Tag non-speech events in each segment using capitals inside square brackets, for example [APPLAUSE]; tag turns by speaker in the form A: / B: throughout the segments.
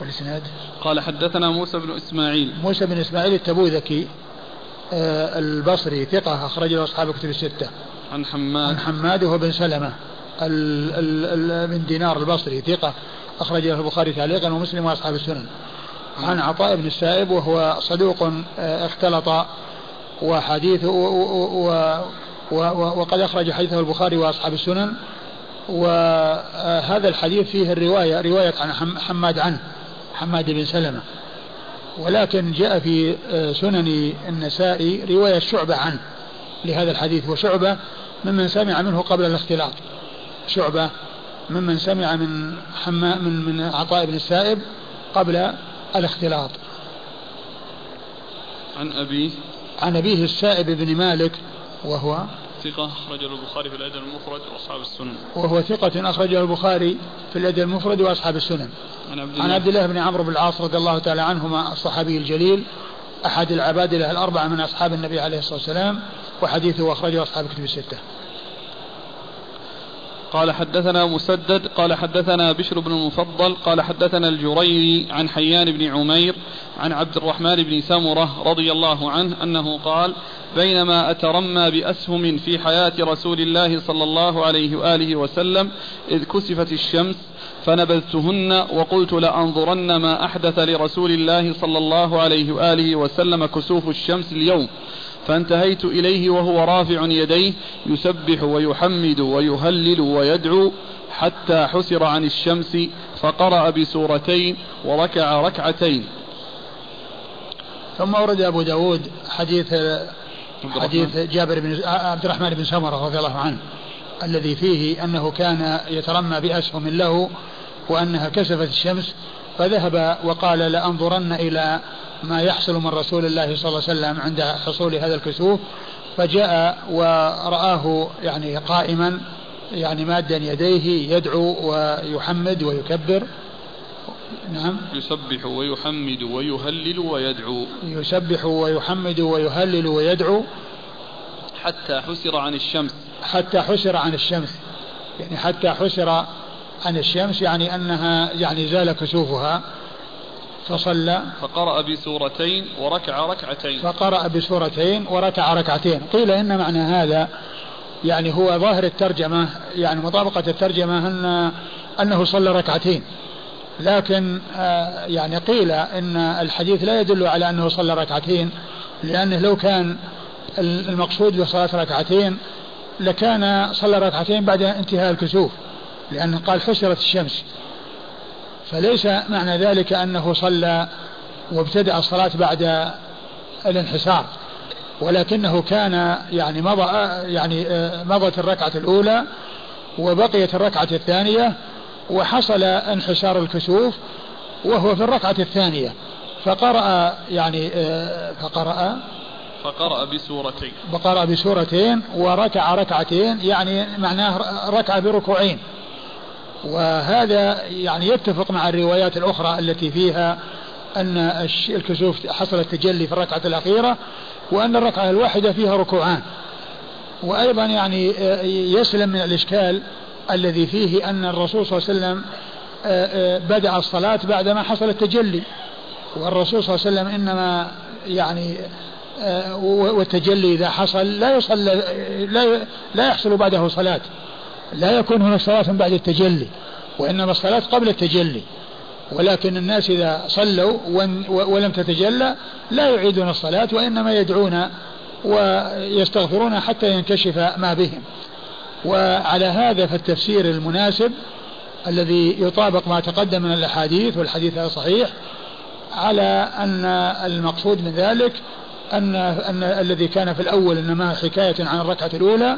A: والإسناد؟
B: قال حدثنا موسى بن إسماعيل.
A: موسى بن إسماعيل التبوذكي آه البصري ثقة أخرج له أصحاب كتب الستة.
B: عن حماد.
A: عن حماد وهو بن سلمة. ال ال ال بن دينار البصري ثقة أخرج له البخاري تعليقا ومسلم وأصحاب السنن. عن عطاء بن السائب وهو صدوق آه، اختلط وحديثه وقد أخرج حديثه البخاري وأصحاب السنن. وهذا الحديث فيه الرواية رواية عن حماد عنه. حماد بن سلمة. ولكن جاء في آه، سنن النسائي رواية شعبة عنه. لهذا الحديث وشعبة ممن سمع منه قبل الاختلاط. شعبة ممن سمع من حما من من عطاء بن السائب قبل الاختلاط.
B: عن أبيه؟
A: عن أبيه السائب بن مالك وهو
B: ثقة أخرجه البخاري في الأدب المفرد وأصحاب السنن.
A: وهو ثقة أخرجه البخاري في الأدب المفرد وأصحاب السنن. عن عبد الله, عن عبد الله بن عمرو بن العاص رضي الله تعالى عنهما الصحابي الجليل أحد العبادلة الأربعة من أصحاب النبي عليه الصلاة والسلام وحديثه أخرجه أصحاب الكتب الستة.
B: قال حدثنا مسدد قال حدثنا بشر بن المفضل قال حدثنا الجريري عن حيان بن عمير عن عبد الرحمن بن سمرة رضي الله عنه أنه قال بينما أترمى بأسهم في حياة رسول الله صلى الله عليه وآله وسلم إذ كسفت الشمس فنبذتهن وقلت لأنظرن ما أحدث لرسول الله صلى الله عليه وآله وسلم كسوف الشمس اليوم فانتهيت إليه وهو رافع يديه يسبح ويحمد ويهلل ويدعو حتى حسر عن الشمس فقرأ بسورتين وركع ركعتين.
A: ثم ورد أبو داود حديث حديث جابر بن عبد الرحمن بن سمرة رضي الله عنه الذي فيه أنه كان يترمى بأسهم له وأنها كسفت الشمس فذهب وقال لأنظرن إلى ما يحصل من رسول الله صلى الله عليه وسلم عند حصول هذا الكسوف فجاء ورآه يعني قائما يعني مادا يديه يدعو ويحمد ويكبر.
B: نعم. يسبح ويحمد ويهلل ويدعو.
A: يسبح ويحمد ويهلل ويدعو.
B: حتى حسر عن الشمس.
A: حتى حسر عن الشمس. يعني حتى حسر عن الشمس يعني أنها يعني زال كسوفها فصلى.
B: فقرأ بسورتين وركع ركعتين.
A: فقرأ بسورتين وركع ركعتين. قيل إن معنى هذا يعني هو ظاهر الترجمة يعني مطابقة الترجمة أن أنه صلى ركعتين. لكن آه، يعني قيل إن الحديث لا يدل على أنه صلى ركعتين لأنه لو كان المقصود بصلاة ركعتين لكان صلى ركعتين بعد انتهاء الكسوف. لأنه قال حسرت الشمس. فليس معنى ذلك أنه صلى وابتدأ الصلاة بعد الانحسار ولكنه كان يعني مضى يعني آه، مضت الركعة الأولى وبقيت الركعة الثانية وحصل انحسار الكسوف وهو في الركعة الثانية. فقرأ يعني آه، فقرأ
B: فقرأ بسورتين.
A: فقرأ بسورتين وركع ركعتين يعني معناه ركع بركوعين. وهذا يعني يتفق مع الروايات الأخرى التي فيها أن الكسوف حصل التجلي في الركعة الأخيرة وأن الركعة الواحدة فيها ركوعان. وأيضا يعني آه، يسلم من الإشكال الذي فيه أن الرسول صلى الله عليه وسلم آه، آه، بدأ الصلاة بعدما حصل التجلي. والرسول صلى الله عليه وسلم إنما يعني والتجلي إذا حصل لا يصل لا لا يحصل بعده صلاة. لا يكون هناك صلاة بعد التجلي وإنما الصلاة قبل التجلي. ولكن الناس إذا صلوا ولم تتجلى لا يعيدون الصلاة وإنما يدعون ويستغفرون حتى ينكشف ما بهم. وعلى هذا فالتفسير المناسب الذي يطابق ما تقدم من الأحاديث والحديث صحيح على أن المقصود من ذلك ان أن الذي كان في الأول إنما حكاية عن الركعة الأولى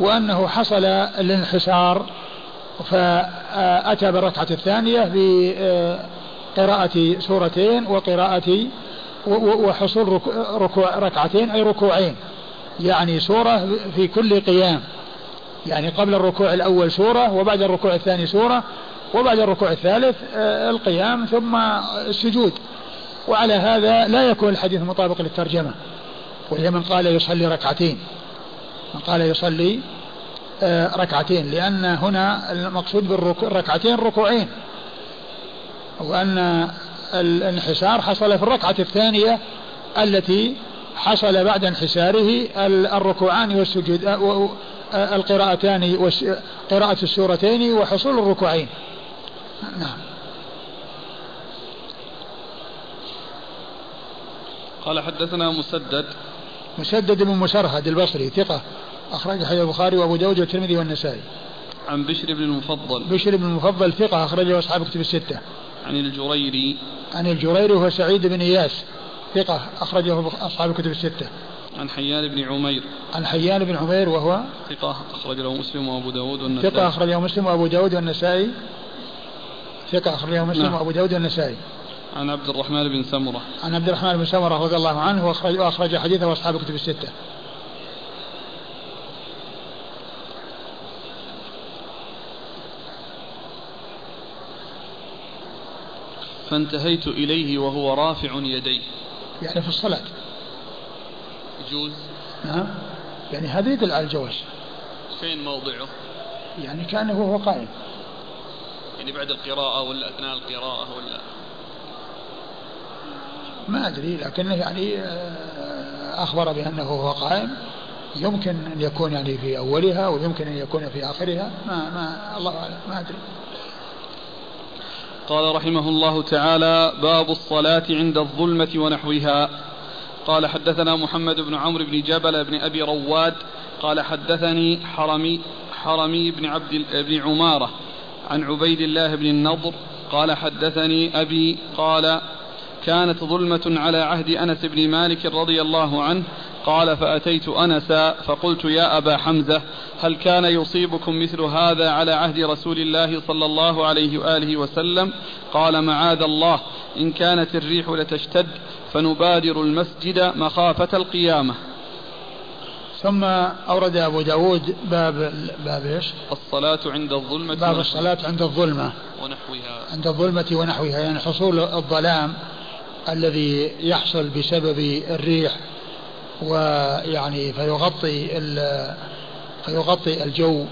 A: وأنه حصل الانحسار فأتى بالركعة الثانية بقراءة سورتين وقراءة وحصول ركوع ركعتين أي ركوعين يعني سورة في كل قيام يعني قبل الركوع الأول سورة وبعد الركوع الثاني سورة وبعد الركوع الثالث آه، القيام ثم السجود. وعلى هذا لا يكون الحديث مطابق للترجمة وهي من قال يصلي ركعتين. من قال يصلي آه، ركعتين لأن هنا المقصود بالركعتين ركوعين. وأن الانحسار حصل في الركعة الثانية التي حصل بعد انحساره الركوعان والسجود القراءتان قراءة السورتين وحصول الركوعين. نعم.
B: قال حدثنا مسدد
A: مسدد بن مسرهد البصري ثقة. أخرج حديث البخاري وأبو داود والترمذي والنسائي.
B: عن بشر بن المفضل.
A: بشر بن المفضل ثقة. أخرجه أصحاب كتب الستة.
B: عن الجريري.
A: عن الجريري هو سعيد بن إياس ثقة. أخرجه أصحاب الكتب الستة.
B: عن حيان بن عمير.
A: عن حيان بن عمير وهو
B: ثقة. أخرج له مسلم وأبو داود والنسائي.
A: ثقة. أخرج له مسلم وأبو داود والنسائي. ثقة. أخرج له مسلم نعم. وأبو داود والنسائي.
B: عن عبد الرحمن بن سمرة.
A: عن عبد الرحمن بن سمرة رضي الله عنه وأخرج, وأخرج حديثه أصحاب الكتب الستة.
B: فانتهيت إليه وهو رافع يديه.
A: يعني في الصلاة.
B: يجوز؟
A: نعم. يعني هذا يدل على الجواز.
B: فين موضعه؟
A: يعني كأنه وهو قائم.
B: يعني بعد القراءة ولا أثناء القراءة ولا؟
A: ما أدري لكنه يعني آه، أخبر بأنه هو قائم. يمكن أن يكون يعني في أولها ويمكن أن يكون في آخرها. ما ما الله أعلم ما أدري.
B: قال رحمه الله تعالى باب الصلاة عند الظلمة ونحوها. قال حدثنا محمد بن عمرو بن جبل بن أبي رواد. قال حدثني حرمي حرمي بن عبد بن عمارة عن عبيد الله بن النضر. قال حدثني أبي قال كانت ظلمة على عهد أنس بن مالك رضي الله عنه. قال فأتيت أنسا فقلت يا أبا حمزة هل كان يصيبكم مثل هذا على عهد رسول الله صلى الله عليه وآله وسلم؟ قال معاذ الله إن كانت الريح لتشتد فنبادر المسجد مخافة القيامة.
A: ثم أورد أبو داود باب باب إيش؟
B: الصلاة عند الظلمة
A: باب الصلاة عند الظلمة.
B: ونحوها.
A: عند الظلمة ونحوها يعني حصول الظلام. الذي يحصل بسبب الريح ويعني فيغطي فيغطي الجو.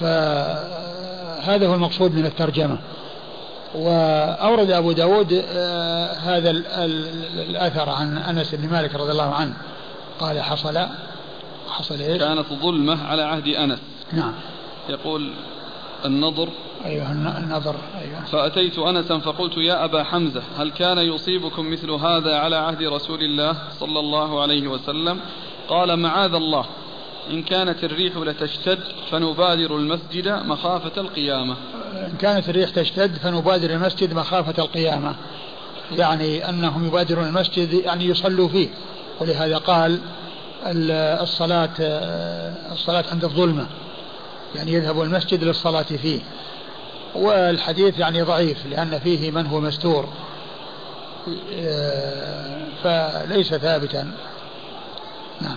A: فهذا هو المقصود من الترجمة. وأورد أبو داود آه، هذا الأثر عن أنس بن مالك رضي الله عنه. قال حصل حصل إيش؟
B: كانت ظلمة على عهد أنس.
A: نعم.
B: يقول النضر
A: أيها النظر أيوه
B: فأتيت أنسا فقلت يا أبا حمزة هل كان يصيبكم مثل هذا على عهد رسول الله صلى الله عليه وسلم؟ قال معاذ الله إن كانت الريح لتشتد فنبادر المسجد مخافة القيامة.
A: إن كانت الريح تشتد فنبادر المسجد مخافة القيامة. يعني أنهم يبادرون المسجد يعني يصلوا فيه. ولهذا قال الصلاة الصلاة عند الظلمة. يعني يذهب المسجد للصلاة فيه. والحديث يعني ضعيف لأن فيه من هو مستور. فليس ثابتا. نعم.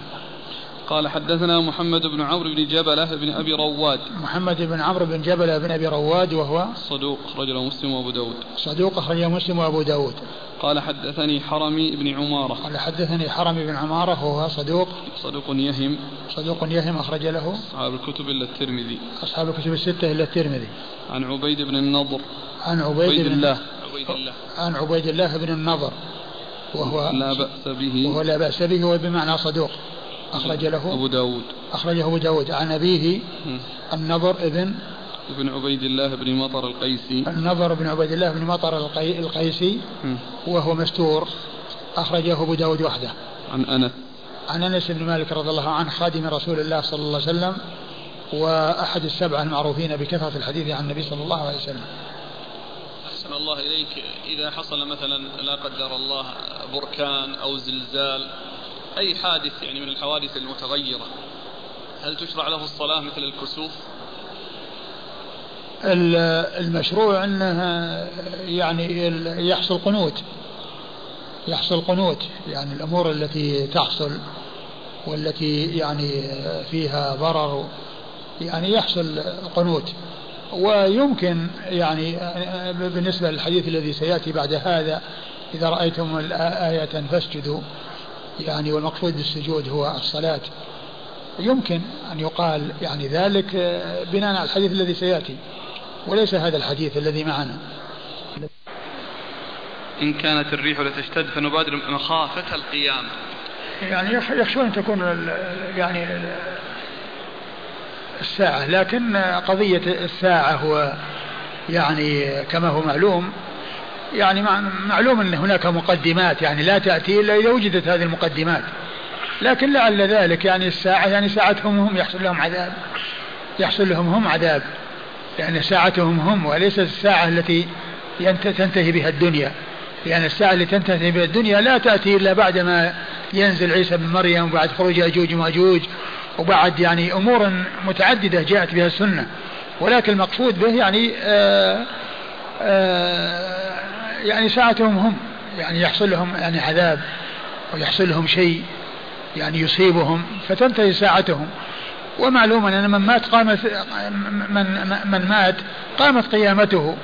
B: قال حدثنا محمد بن عمرو بن جبلة بن أبي رواد.
A: محمد بن عمرو بن جبلة بن أبي رواد وهو
B: صدوق أخرج له مسلم وأبو داود.
A: صدوق أخرج مسلم وأبو داود.
B: قال حدثني حرمي بن عمارة.
A: قال حدثني حرمي بن عمارة وهو صدوق.
B: صدوق يهم.
A: صدوق يهم أخرج له.
B: أصحاب الكتب إلا الترمذي.
A: أصحاب الكتب الستة إلا الترمذي.
B: عن عبيد بن النضر.
A: عن عبيد, عبيد
B: بن الله. عبيد الله.
A: عن عبيد الله بن النضر. وهو
B: لا بأس به.
A: وهو لا بأس به وبمعنى صدوق. أخرج له
B: أبو داود.
A: أخرجه أبو داود. عن أبيه النضر ابن
B: ابن عبيد الله بن مطر القيسي.
A: النضر بن عبيد الله بن مطر القيسي. وهو مستور. أخرجه أبو داود وحده.
B: عن أنس.
A: عن أنس بن مالك رضي الله عنه خادم رسول الله صلى الله عليه وسلم وأحد السبعة المعروفين بكثرة الحديث عن النبي صلى الله عليه وسلم.
B: أحسن الله إليك. إذا حصل مثلا لا قدر الله بركان أو زلزال أي حادث يعني من الحوادث المتغيرة؟ هل تشرع له الصلاة مثل الكسوف؟
A: المشروع أنها يعني يحصل قنوت. يحصل قنوت. يعني الأمور التي تحصل والتي يعني فيها ضرر يعني يحصل قنوت. ويمكن يعني بالنسبة للحديث الذي سيأتي بعد هذا إذا رأيتم آية فاسجدوا. يعني والمقصود بالسجود هو الصلاة. يمكن أن يقال يعني ذلك بناء على الحديث الذي سيأتي وليس هذا الحديث الذي معنا.
B: إن كانت الريح لتشتد فنبادر مخافة القيام
A: يعني يخشون أن تكون يعني الساعة لكن قضية الساعة هو يعني كما هو معلوم يعني معلوم أن هناك مقدمات يعني لا تأتي إلا إذا وجدت هذه المقدمات. لكن لعل ذلك يعني الساعة يعني ساعتهم هم يحصل لهم عذاب. يحصل لهم هم عذاب. لأن ساعتهم هم وليست الساعة التي تنتهي بها الدنيا. لأن الساعة التي تنتهي بها الدنيا لا تأتي إلا بعدما ينزل عيسى بن مريم وبعد خروج يأجوج ومأجوج وبعد يعني أمور متعددة جاءت بها السنة. ولكن المقصود به يعني آآ آه، آآ آه، يعني ساعتهم هم يعني يحصل لهم يعني عذاب ويحصل لهم شيء يعني يصيبهم فتنتهي ساعتهم. ومعلوم أن من مات قامت من, من مات قامت قيامته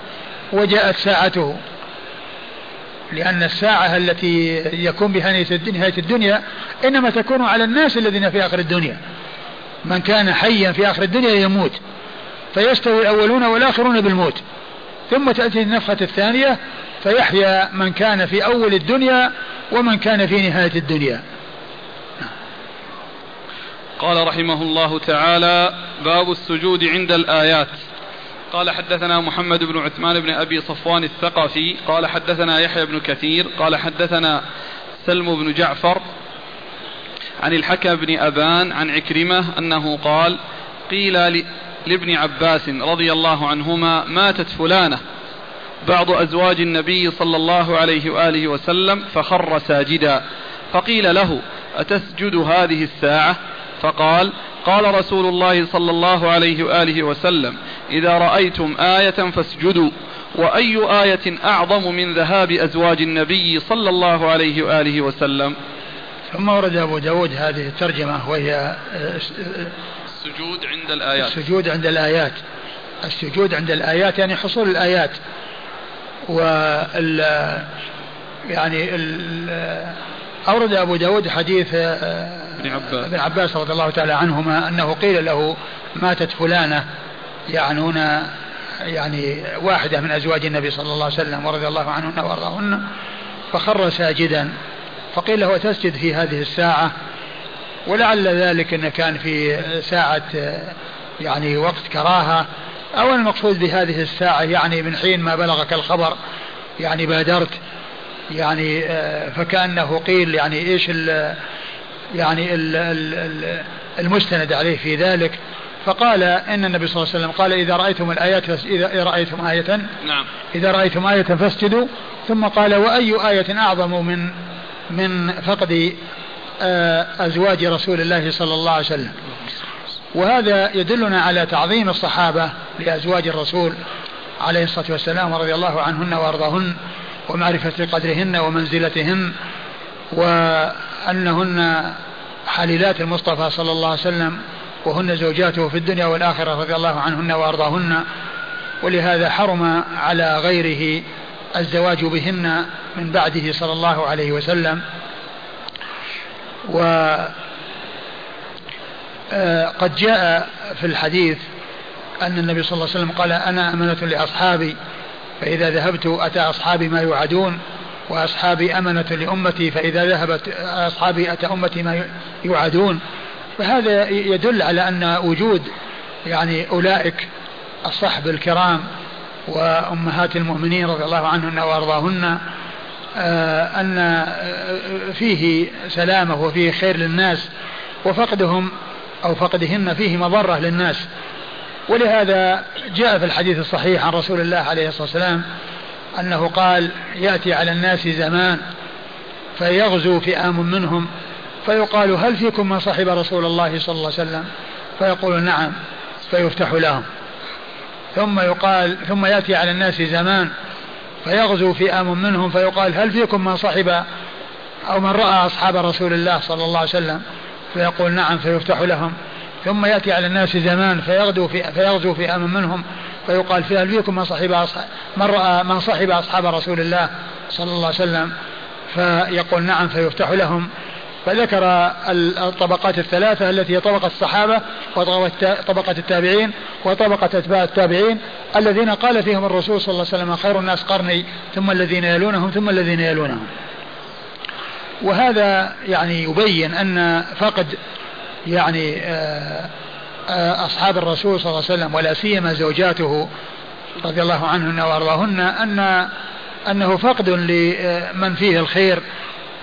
A: وجاءت ساعته. لأن الساعة التي يكون بها نهاية الدنيا إنما تكون على الناس الذين في آخر الدنيا. من كان حيا في آخر الدنيا يموت فيستوي الأولون والآخرون بالموت. ثم تأتي النفخة الثانية فيحيا من كان في أول الدنيا ومن كان في نهاية الدنيا.
B: قال رحمه الله تعالى باب السجود عند الآيات. قال حدثنا محمد بن عثمان بن أبي صفوان الثقفي. قال حدثنا يحيى بن كثير. قال حدثنا سلم بن جعفر عن الحكم بن أبان عن عكرمة أنه قال قيل لابن عباس رضي الله عنهما ماتت فلانة. بعض أزواج النبي صلى الله عليه وآله وسلم فخر ساجدا. فقيل له أتسجد هذه الساعة؟ فقال قال رسول الله صلى الله عليه وآله وسلم إذا رأيتم آية فاسجدوا. وأي آية أعظم من ذهاب أزواج النبي صلى الله عليه وآله وسلم؟
A: ثم ورد أبو داود هذه الترجمة وهي
B: السجود عند الآيات.
A: السجود عند الآيات. السجود عند الآيات يعني حصول الآيات. وال يعني ال أورد أبو داود حديث
B: آه، ابن عباس.
A: ابن عباس رضي الله تعالى عنهما أنه قيل له ماتت فلانة يعنون يعني واحدة من أزواج النبي صلى الله عليه وسلم ورضي الله عنهن وأرضاهن فخر ساجدا. فقيل له تسجد في هذه الساعة؟ ولعل ذلك أن كان في ساعة يعني وقت كراهة. أو المقصود بهذه الساعة يعني من حين ما بلغك الخبر يعني بادرت يعني فكأنه قيل يعني إيش ال يعني ال المستند عليه في ذلك. فقال إن النبي صلى الله عليه وسلم قال إذا رأيتم الآيات إذا رأيتم آية
B: نعم.
A: إذا رأيتم آية فاسجدوا. ثم قال وأي آية أعظم من من فقد آه، أزواج رسول الله صلى الله عليه وسلم. وهذا يدلنا على تعظيم الصحابة لأزواج الرسول عليه الصلاة والسلام ورضي الله عنهن وأرضاهن ومعرفة قدرهن ومنزلتهن وأنهن حليلات المصطفى صلى الله عليه وسلم وهن زوجاته في الدنيا والآخرة رضي الله عنهن وأرضاهن ولهذا حرم على غيره الزواج بهن من بعده صلى الله عليه وسلم و آه، قد جاء في الحديث أن النبي صلى الله عليه وسلم قال أنا أمنة لأصحابي فإذا ذهبت أتى أصحابي ما يوعدون وأصحابي أمنة لأمتي فإذا ذهبت أصحابي أتى أمتي ما يوعدون. فهذا يدل على أن وجود يعني أولئك الصحب الكرام وأمهات المؤمنين رضي الله عنهن وأرضاهن أن فيه سلامة وفيه خير للناس وفقدهم أو فقدهن فيه مضرة للناس. ولهذا جاء في الحديث الصحيح عن رسول الله عليه الصلاة والسلام أنه قال يأتي على الناس زمان فيغزو فئام منهم فيقال هل فيكم من صحب رسول الله صلى الله عليه وسلم؟ فيقول نعم فيفتح لهم. ثم يقال ثم يأتي على الناس زمان فيغزو فئام منهم فيقال هل فيكم من صحب أو من رأى أصحاب رسول الله صلى الله عليه وسلم؟ فيقول نعم فيفتح لهم. ثم يأتي على الناس زمان فيغدو في فيغزو في أمن منهم فيقال في هل فيكم من صحب أصحاب من رأى من صحب أصحاب رسول الله صلى الله عليه وسلم؟ فيقول نعم فيفتح لهم. فذكر الطبقات الثلاثة التي هي طبقة الصحابة وطبقة التابعين وطبقة أتباع التابعين الذين قال فيهم الرسول صلى الله عليه وسلم خير الناس قرني ثم الذين يلونهم ثم الذين يلونهم. وهذا يعني يبين أن فقد يعني آه، آه، أصحاب الرسول صلى الله عليه وسلم ولا سيما زوجاته رضي الله عنهن وأرضاهن أن أنه فقد لمن فيه الخير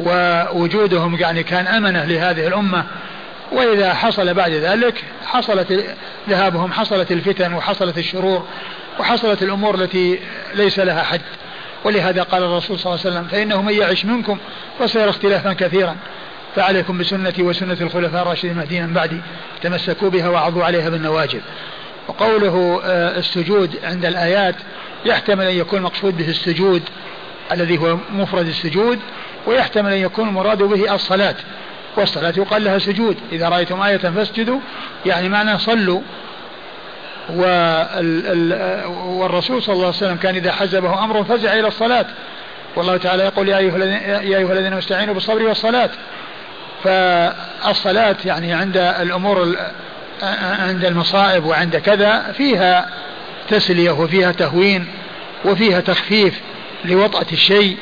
A: ووجودهم يعني كان أمنة لهذه الأمة وإذا حصل بعد ذلك حصلت ذهابهم حصلت الفتن وحصلت الشرور وحصلت الأمور التي ليس لها حد. ولهذا قال الرسول صلى الله عليه وسلم فإنه من يعش منكم فسيرى اختلافا كثيرا. فعليكم بسنتي وسنة الخلفاء الراشدين المهديين من بعدي تمسكوا بها وعضوا عليها بالنواجذ. وقوله آه، السجود عند الآيات يحتمل أن يكون مقصود به السجود الذي هو مفرد السجود ويحتمل أن يكون المراد به الصلاة والصلاة يقال لها سجود. إذا رأيتم آية فاسجدوا يعني معنى صلوا. والرسول صلى الله عليه وسلم كان إذا حزبه أمر فزع إلى الصلاة. والله تعالى يقول يا أيها الذين استعينوا بالصبر والصلاة. فالصلاة يعني عند الأمور عند المصائب وعند كذا فيها تسلية وفيها تهوين وفيها تخفيف لوطأة الشيء.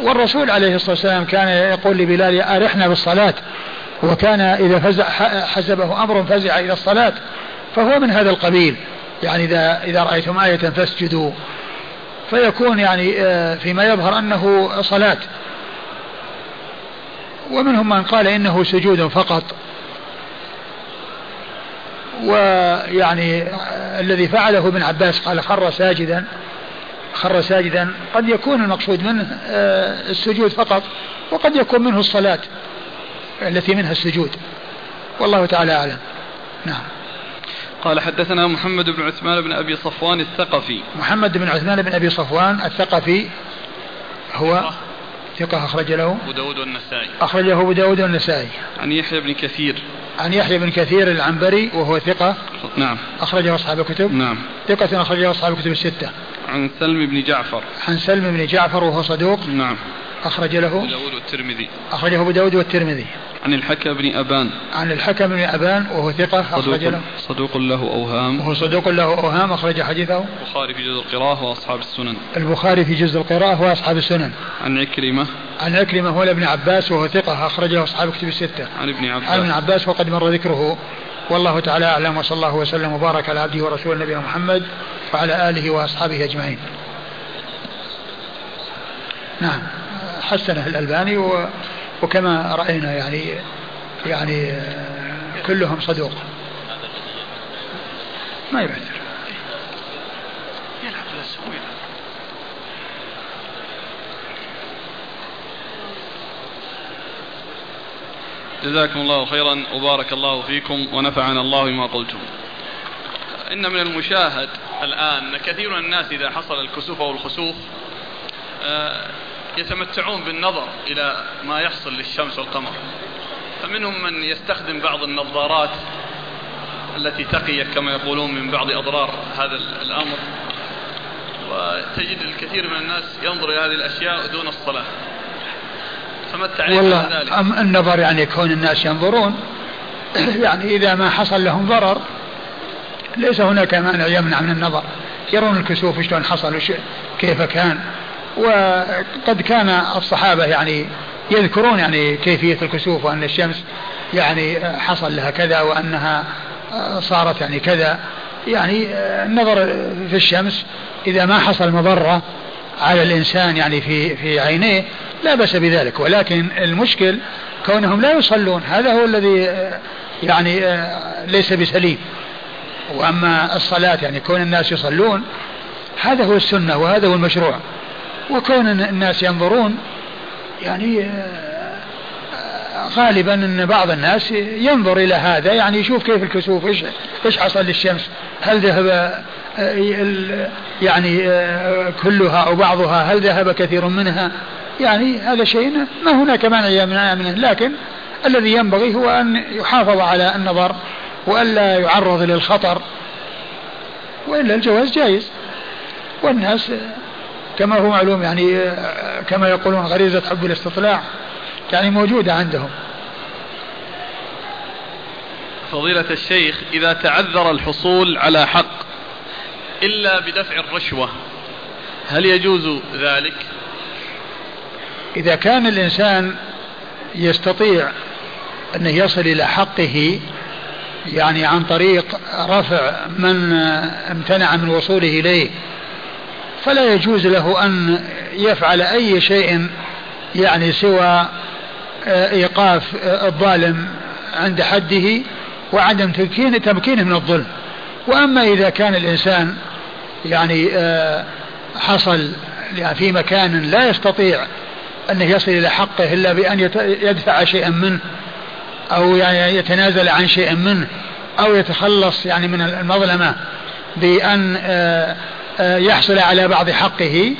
A: والرسول عليه الصلاة والسلام كان يقول لبلال أرحنا بالصلاة وكان إذا فزع حسبه أمر فزع إلى الصلاة فهو من هذا القبيل. يعني إذا إذا رأيتم آية فاسجدوا. فيكون يعني آه، فيما يظهر أنه صلاة. ومنهم من قال إنه سجود فقط. ويعني آه، الذي فعله ابن عباس قال خر ساجدا. خر ساجدا قد يكون المقصود منه آه، السجود فقط وقد يكون منه الصلاة التي منها السجود. والله تعالى أعلم. نعم.
B: قال حدثنا محمد بن عثمان بن أبي صفوان الثقفي.
A: محمد بن عثمان بن أبي صفوان الثقفي هو ثقة. أخرج له.
B: أبو داود والنسائي.
A: أخرجه أبو داود والنسائي.
B: عن يحيى بن كثير.
A: عن يحيى بن كثير العنبري وهو ثقة.
B: نعم.
A: أخرجه أصحاب الكتب.
B: نعم.
A: ثقة أخرجه أصحاب الكتب الستة.
B: عن سلم بن جعفر.
A: عن سلم بن جعفر وهو صدوق.
B: نعم.
A: أخرج له.
B: أبو داود والترمذي.
A: أخرجه أبو داود والترمذي.
B: عن الحكم بن أبان.
A: عن الحكم بن أبان وهو ثقة. أخرج له.
B: صدوق له أوهام.
A: وهو صدوق له أوهام. أخرج حديثه.
B: البخاري في جزء القراءة وأصحاب السنن.
A: البخاري في جزء القراءة وأصحاب السنن.
B: عن عكرمة.
A: عن عكرمة هو ابن عباس وهو ثقة. أخرجه أصحاب كتب الستة.
B: عن ابن عباس.
A: عن ابن عباس وقد مر ذكره. والله تعالى أعلم وصلى الله وسلم وبارك على عبده ورسوله نبينا محمد وعلى آله وأصحابه أجمعين. نعم حسنه الألباني وكما رأينا يعني يعني كلهم صدوق. ما يبعثر
B: جزاكم الله خيرا وبارك الله فيكم ونفعنا الله بما قلتم. إن من المشاهد الآن كثير من الناس إذا حصل الكسوف أو الخسوف آه، يتمتعون بالنظر إلى ما يحصل للشمس والقمر. فمنهم من يستخدم بعض النظارات التي تقي كما يقولون من بعض أضرار هذا الأمر. وتجد الكثير من الناس ينظر إلى هذه الأشياء دون الصلاة. فما التعليق
A: والله ذلك؟ أم النظر يعني كون الناس ينظرون. [CLEARS THROAT] يعني إذا ما حصل لهم ضرر ليس هناك مانع يمنع من النظر. يرون الكسوف شلون حصل كيف كان. وقد كان الصحابة يعني يذكرون يعني كيفية الكسوف وأن الشمس يعني حصل لها كذا وأنها صارت يعني كذا. يعني النظر في الشمس إذا ما حصل مضرة على الإنسان يعني في في عينيه لا بأس بذلك. ولكن المشكل كونهم لا يصلون هذا هو الذي يعني ليس بسليم. وأما الصلاة يعني كون الناس يصلون هذا هو السنة وهذا هو المشروع. وكون الناس ينظرون يعني آه، غالبا إن بعض الناس ينظر إلى هذا يعني يشوف كيف الكسوف إيش إيش حصل للشمس هل ذهب آه، يعني آه، كلها أو بعضها هل ذهب كثير منها؟ يعني هذا شيء ما هناك مانع منه. لكن الذي ينبغي هو أن يحافظ على النظر والا يعرض للخطر وإلا الجواز جائز. والناس كما هو معلوم يعني كما يقولون غريزة حب الاستطلاع يعني موجودة عندهم.
B: فضيلة الشيخ إذا تعذر الحصول على حق إلا بدفع الرشوة هل يجوز ذلك؟
A: إذا كان الإنسان يستطيع أنه يصل إلى حقه يعني عن طريق رفع من امتنع من وصوله إليه فلا يجوز له أن يفعل أي شيء يعني سوى آه، إيقاف آه، الظالم عند حده وعدم تمكين تمكينه من الظلم وأما إذا كان الإنسان يعني آه، حصل في مكان لا يستطيع أنه يصل إلى حقه إلا بأن يدفع شيئا منه أو يعني يتنازل عن شيء منه أو يتخلص يعني من المظلمة بأن آه، آه، يحصل على بعض حقه.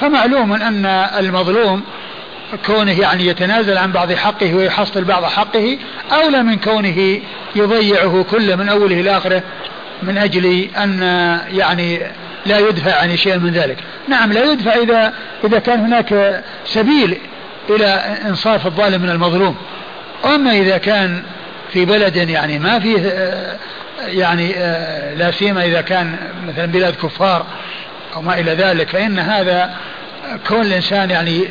A: فمعلوم أن المظلوم كونه يعني يتنازل عن بعض حقه ويحصل بعض حقه أولى من كونه يضيعه كله من أوله إلى آخره من أجل أن يعني لا يدفع عن شيء من ذلك. نعم لا يدفع إذا إذا كان هناك سبيل إلى إنصاف الظالم من المظلوم. أما إذا كان في بلد يعني ما فيه يعني لا سيما إذا كان مثلا بلاد كفار أو ما إلى ذلك فإن هذا كون الإنسان يعني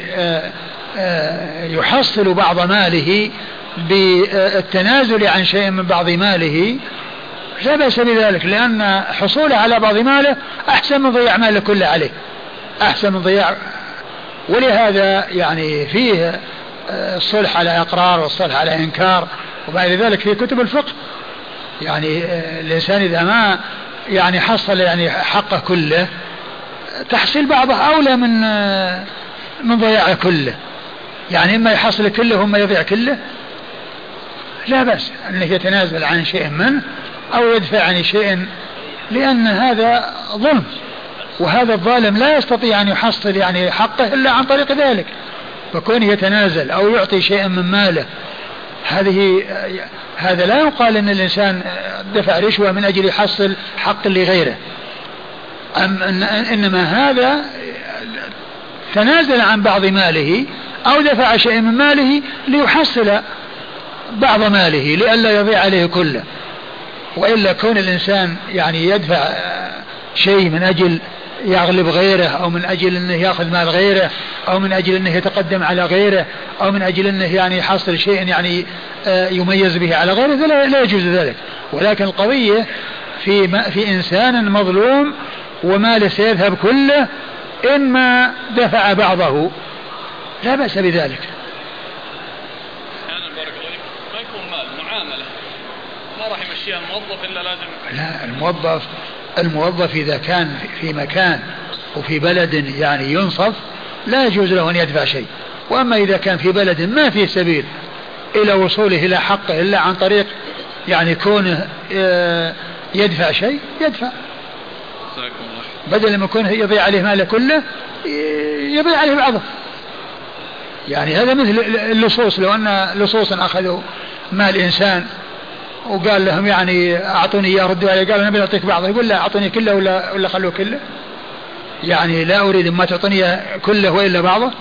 A: يحصل بعض ماله بالتنازل عن شيء من بعض ماله لا بأس بذلك لأن حصوله على بعض ماله أحسن من ضياع ماله كله عليه. أحسن من ضياع. ولهذا يعني فيه الصلح على إقرار والصلح على إنكار وبعد ذلك في كتب الفقه. يعني الإنسان إذا ما يعني حصل يعني حقه كله تحصيل بعضه أولى من من ضياعه كله. يعني إما يحصل كله وإما يضيع كله. لا بأس أنه يتنازل عن شيء منه. أو يدفع عن شيء لأن هذا ظلم. وهذا الظالم لا يستطيع أن يحصل يعني حقه إلا عن طريق ذلك. فكونه يتنازل أو يعطي شيئا من ماله هذه هذا لا يقال أن الإنسان دفع رشوة من أجل يحصل حق لغيره. أم إن إنما هذا تنازل عن بعض ماله أو دفع شيئا من ماله ليحصل بعض ماله لئلا يضيع عليه كله. وإلا كون الإنسان يعني يدفع شيء من أجل يغلب غيره أو من أجل أنه يأخذ مال غيره أو من أجل أنه يتقدم على غيره أو من أجل أنه يعني يحصل شيء يعني آه، يميز به على غيره لا, لا يجوز ذلك. ولكن القضية في ما في إنسان مظلوم وماله سيذهب كله إن ما دفع بعضه. لا بأس بذلك.
B: يمشيها الموظف إلا لازم
A: لا الموظف الموظف إذا كان في مكان وفي بلد يعني ينصف لا يجوز له أن يدفع شيء. وأما إذا كان في بلد ما فيه سبيل إلى وصوله إلى حقه إلا عن طريق يعني كونه آه، يدفع شيء يدفع. بدل ما يكون يضيع عليه ماله كله يضيع عليه بعضه. يعني هذا مثل اللصوص لو أن لصوصا اخذوا مال إنسان وقال لهم يعني أعطوني إياه ردوا عليه قالوا نبي نعطيك بعضه. يقول لا أعطوني كله ولا ولا خلوه كله. يعني لا أريد ما تعطوني كله وإلا بعضه.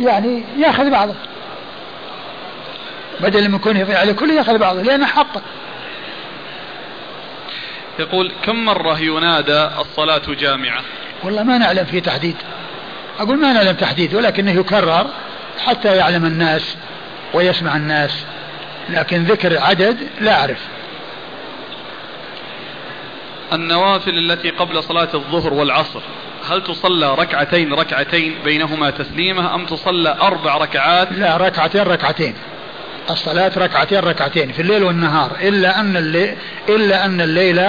A: يعني يأخذ بعضه. بدل من يكون يضيع عليه كله يأخذ بعضه لأنه حقه
B: يقول كم مرة ينادى الصلاة جامعة؟
A: والله ما نعلم في تحديد. أقول ما نعلم تحديد ولكنه يكرر حتى يعلم الناس ويسمع الناس. لكن ذكر عدد لا أعرف.
B: النوافل التي قبل صلاة الظهر والعصر هل تصلى ركعتين ركعتين بينهما تسليمة أم تصلى أربع ركعات؟
A: لا ركعتين ركعتين. الصلاة ركعتين ركعتين في الليل والنهار إلا أن الليل إلا أن الليل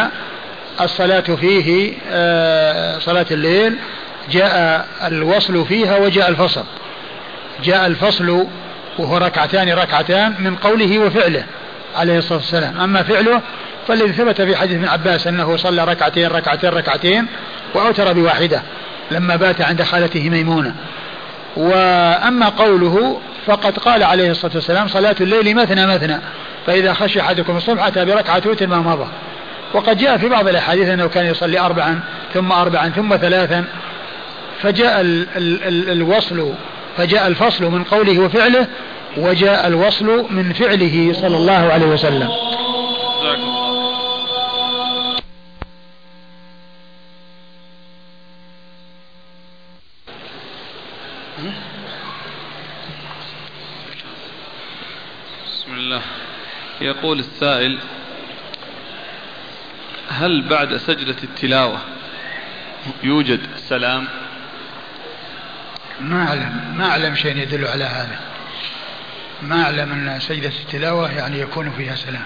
A: الصلاة فيه آه، صلاة الليل جاء الوصل فيها وجاء الفصل. جاء الفصل وهو ركعتان ركعتان من قوله وفعله عليه الصلاة والسلام. أما فعله فالذي ثبت في حديث ابن عباس أنه صلى ركعتين ركعتين ركعتين وأوتر بواحدة لما بات عند خالته ميمونة. وأما قوله فقد قال عليه الصلاة والسلام صلاة الليل مثنى مثنى فإذا خشي أحدكم الصبح أتى بركعة وتر ما مضى. وقد جاء في بعض الأحاديث أنه كان يصلي أربعا ثم أربعا ثم ثلاثا فجاء ال ال ال الوصل فجاء الفصل من قوله وفعله وجاء الوصل من فعله صلى الله عليه وسلم.
B: بسم الله. يقول السائل هل بعد سجدة التلاوة يوجد سلام؟
A: ما أعلم ما أعلم شيء يدل على هذا. ما أعلم أن سجدة التلاوة يعني يكون فيها سلام.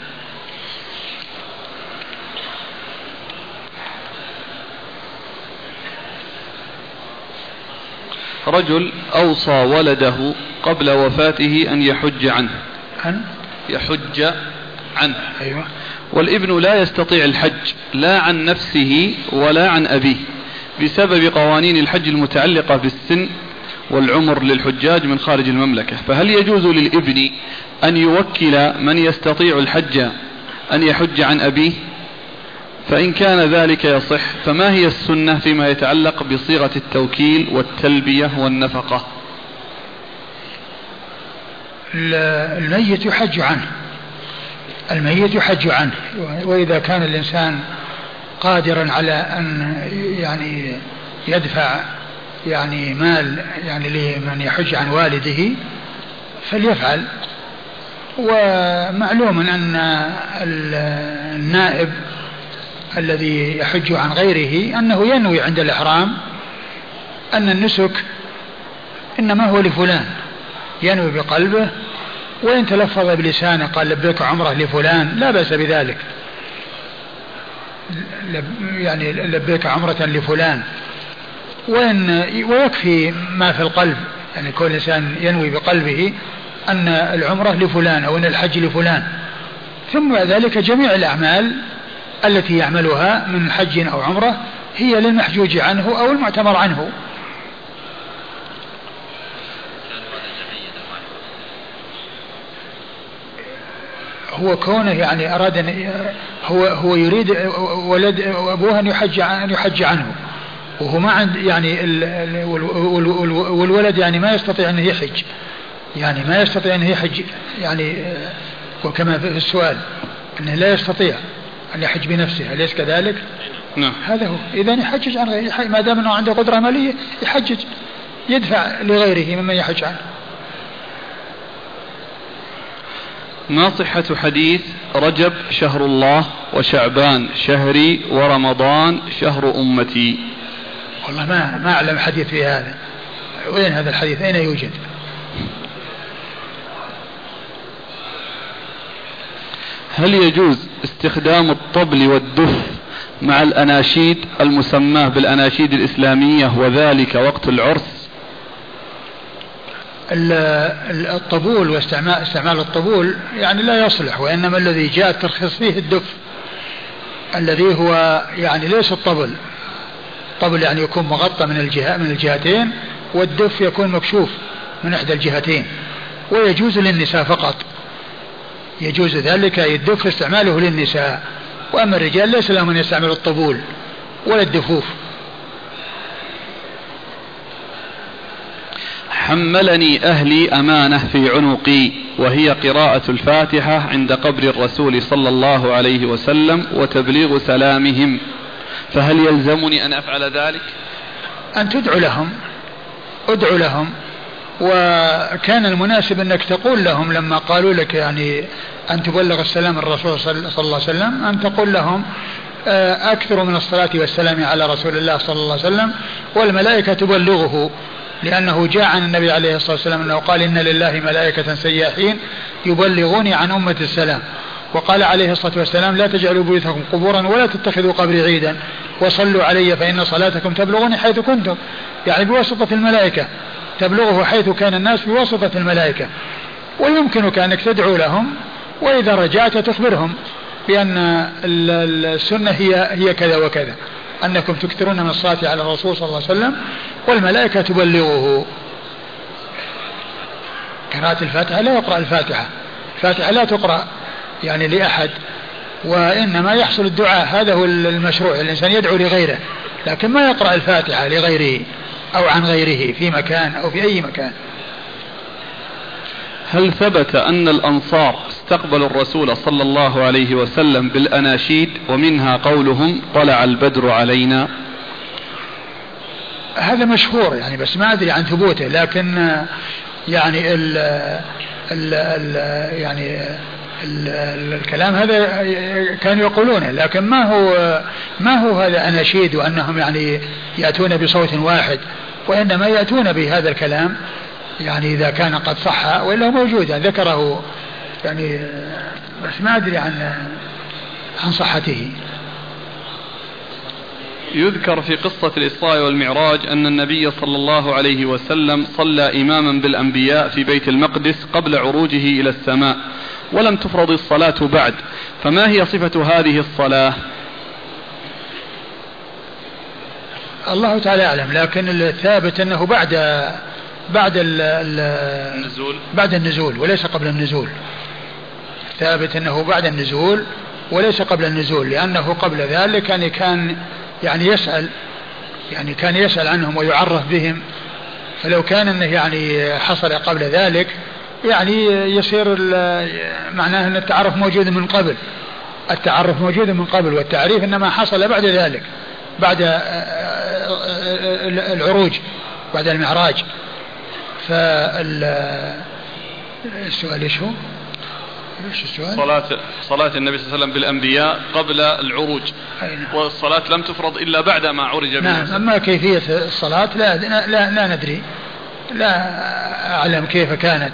B: رجل أوصى ولده قبل وفاته أن يحج عنه.
A: أن؟
B: يحج عنه.
A: أيوة.
B: والابن لا يستطيع الحج لا عن نفسه ولا عن أبيه بسبب قوانين الحج المتعلقة بالسن والعمر للحجاج من خارج المملكة. فهل يجوز للابن أن يوكل من يستطيع الحج أن يحج عن أبيه؟ فإن كان ذلك يصح فما هي السنة فيما يتعلق بصيغة التوكيل والتلبية والنفقة؟
A: الميت يحج عنه. الميت يحج عنه. وإذا كان الإنسان قادرا على أن يعني يدفع يعني مال يعني لمن يحج عن والده فليفعل. ومعلوم أن النائب الذي يحج عن غيره أنه ينوي عند الإحرام أن النسك إنما هو لفلان ينوي بقلبه وإن تلفظ بلسانه قال لبيك عمره لفلان لا بأس بذلك. يعني لبيك عمرة لفلان. وإن ويكفي ما في القلب يعني كل إنسان ينوي بقلبه أن العمرة لفلان أو أن الحج لفلان. ثم بعد ذلك جميع الأعمال التي يعملها من حج أو عمرة هي للمحجوج عنه أو المعتمر عنه. هو كونه يعني أراد أن هو هو يريد ولد أبوه أن يحج أن يحج عنه. وهو ما عند يعني والولد يعني ما يستطيع أن يحج. يعني ما يستطيع أن يحج. يعني وكما في السؤال أنه لا يستطيع أن يحج بنفسه. أليس كذلك؟
B: نعم.
A: هذا هو. إذا يحجج عن غيره. ما دام أنه عنده قدرة مالية يحجج. يدفع لغيره ممن يحج عنه.
B: ما صحة حديث رجب شهر الله وشعبان شهري ورمضان شهر أمتي.
A: والله ما ما أعلم حديث في هذا. وين هذا الحديث؟ أين يوجد؟
B: هل يجوز استخدام الطبل والدف مع الأناشيد المسماة بالأناشيد الإسلامية وذلك وقت العرس؟
A: الطبول واستعمال استعمال الطبول يعني لا يصلح وإنما الذي جاء الترخيص فيه الدف الذي هو يعني ليس الطبل. الطبل يعني يكون مغطى من الجهة من الجهتين والدف يكون مكشوف من إحدى الجهتين. ويجوز للنساء فقط. يجوز ذلك الدف استعماله للنساء. وأما الرجال ليس لهم أن يستعملوا الطبول ولا الدفوف.
B: حملني أهلي أمانة في عنقي وهي قراءة الفاتحة عند قبر الرسول صلى الله عليه وسلم وتبليغ سلامهم. فهل يلزمني أن أفعل ذلك؟
A: أن تدعو لهم. ادعو لهم. وكان المناسب أنك تقول لهم لما قالوا لك يعني أن تبلغ السلام الرسول صلى الله عليه وسلم أن تقول لهم آه، أكثروا من الصلاة والسلام على رسول الله صلى الله عليه وسلم والملائكة تبلغه لأنه جاء عن النبي عليه الصلاة والسلام أنه قال إن لله ملائكة سياحين يبلغوني عن أمة السلام. وقال عليه الصلاة والسلام لا تجعلوا بيوتكم قبورا ولا تتخذوا قبري عيدا. وصلوا علي فإن صلاتكم تبلغني حيث كنتم. يعني بواسطة الملائكة. تبلغه حيث كان الناس بواسطة الملائكة. ويمكنك أنك تدعو لهم وإذا رجعت تخبرهم بأن السنة هي هي كذا وكذا. أنكم تكثرون من الصلاة على الرسول صلى الله عليه وسلم والملائكة تبلغه. قراءة الفاتحة لا يقرأ الفاتحة. الفاتحة لا تقرأ. يعني لأحد وإنما يحصل الدعاء هذا هو المشروع الإنسان يدعو لغيره لكن ما يقرأ الفاتحة لغيره أو عن غيره في مكان أو في أي مكان.
B: هل ثبت أن الأنصار استقبلوا الرسول صلى الله عليه وسلم بالأناشيد ومنها قولهم طلع البدر علينا؟
A: هذا مشهور يعني بس ما أدري عن ثبوته لكن يعني ال ال ال يعني الكلام هذا كانوا يقولونه لكن ما هو ما هو هذا أناشيد وأنهم يعني يأتون بصوت واحد وإنما يأتون بهذا الكلام يعني إذا كان قد صح وإلا هو موجود يعني ذكره يعني بس ما أدري عن عن صحته.
B: يذكر في قصة الإسراء والمعراج أن النبي صلى الله عليه وسلم صلى إماما بالأنبياء في بيت المقدس قبل عروجه إلى السماء ولم تفرض الصلاة بعد. فما هي صفة هذه الصلاة؟
A: الله تعالى أعلم لكن الثابت أنه بعد بعد النزول. بعد النزول وليس قبل النزول. ثابت أنه بعد النزول وليس قبل النزول لأنه قبل ذلك يعني كان يعني يسأل يعني كان يسأل عنهم ويعرف بهم. فلو كان إنه يعني حصل قبل ذلك يعني يصير معناه إن التعرف موجود من قبل التعرف موجود من قبل والتعريف إنما حصل بعد ذلك بعد العروج بعد المعراج فالسؤال إيش هو؟
B: إيش السؤال؟ صلاة صلاة النبي صلى الله عليه وسلم بالأنبياء قبل العروج. والصلاة لم تفرض إلا بعد ما عرج
A: به نعم أما كيفية الصلاة لا لا لا ندري لا أعلم كيف كانت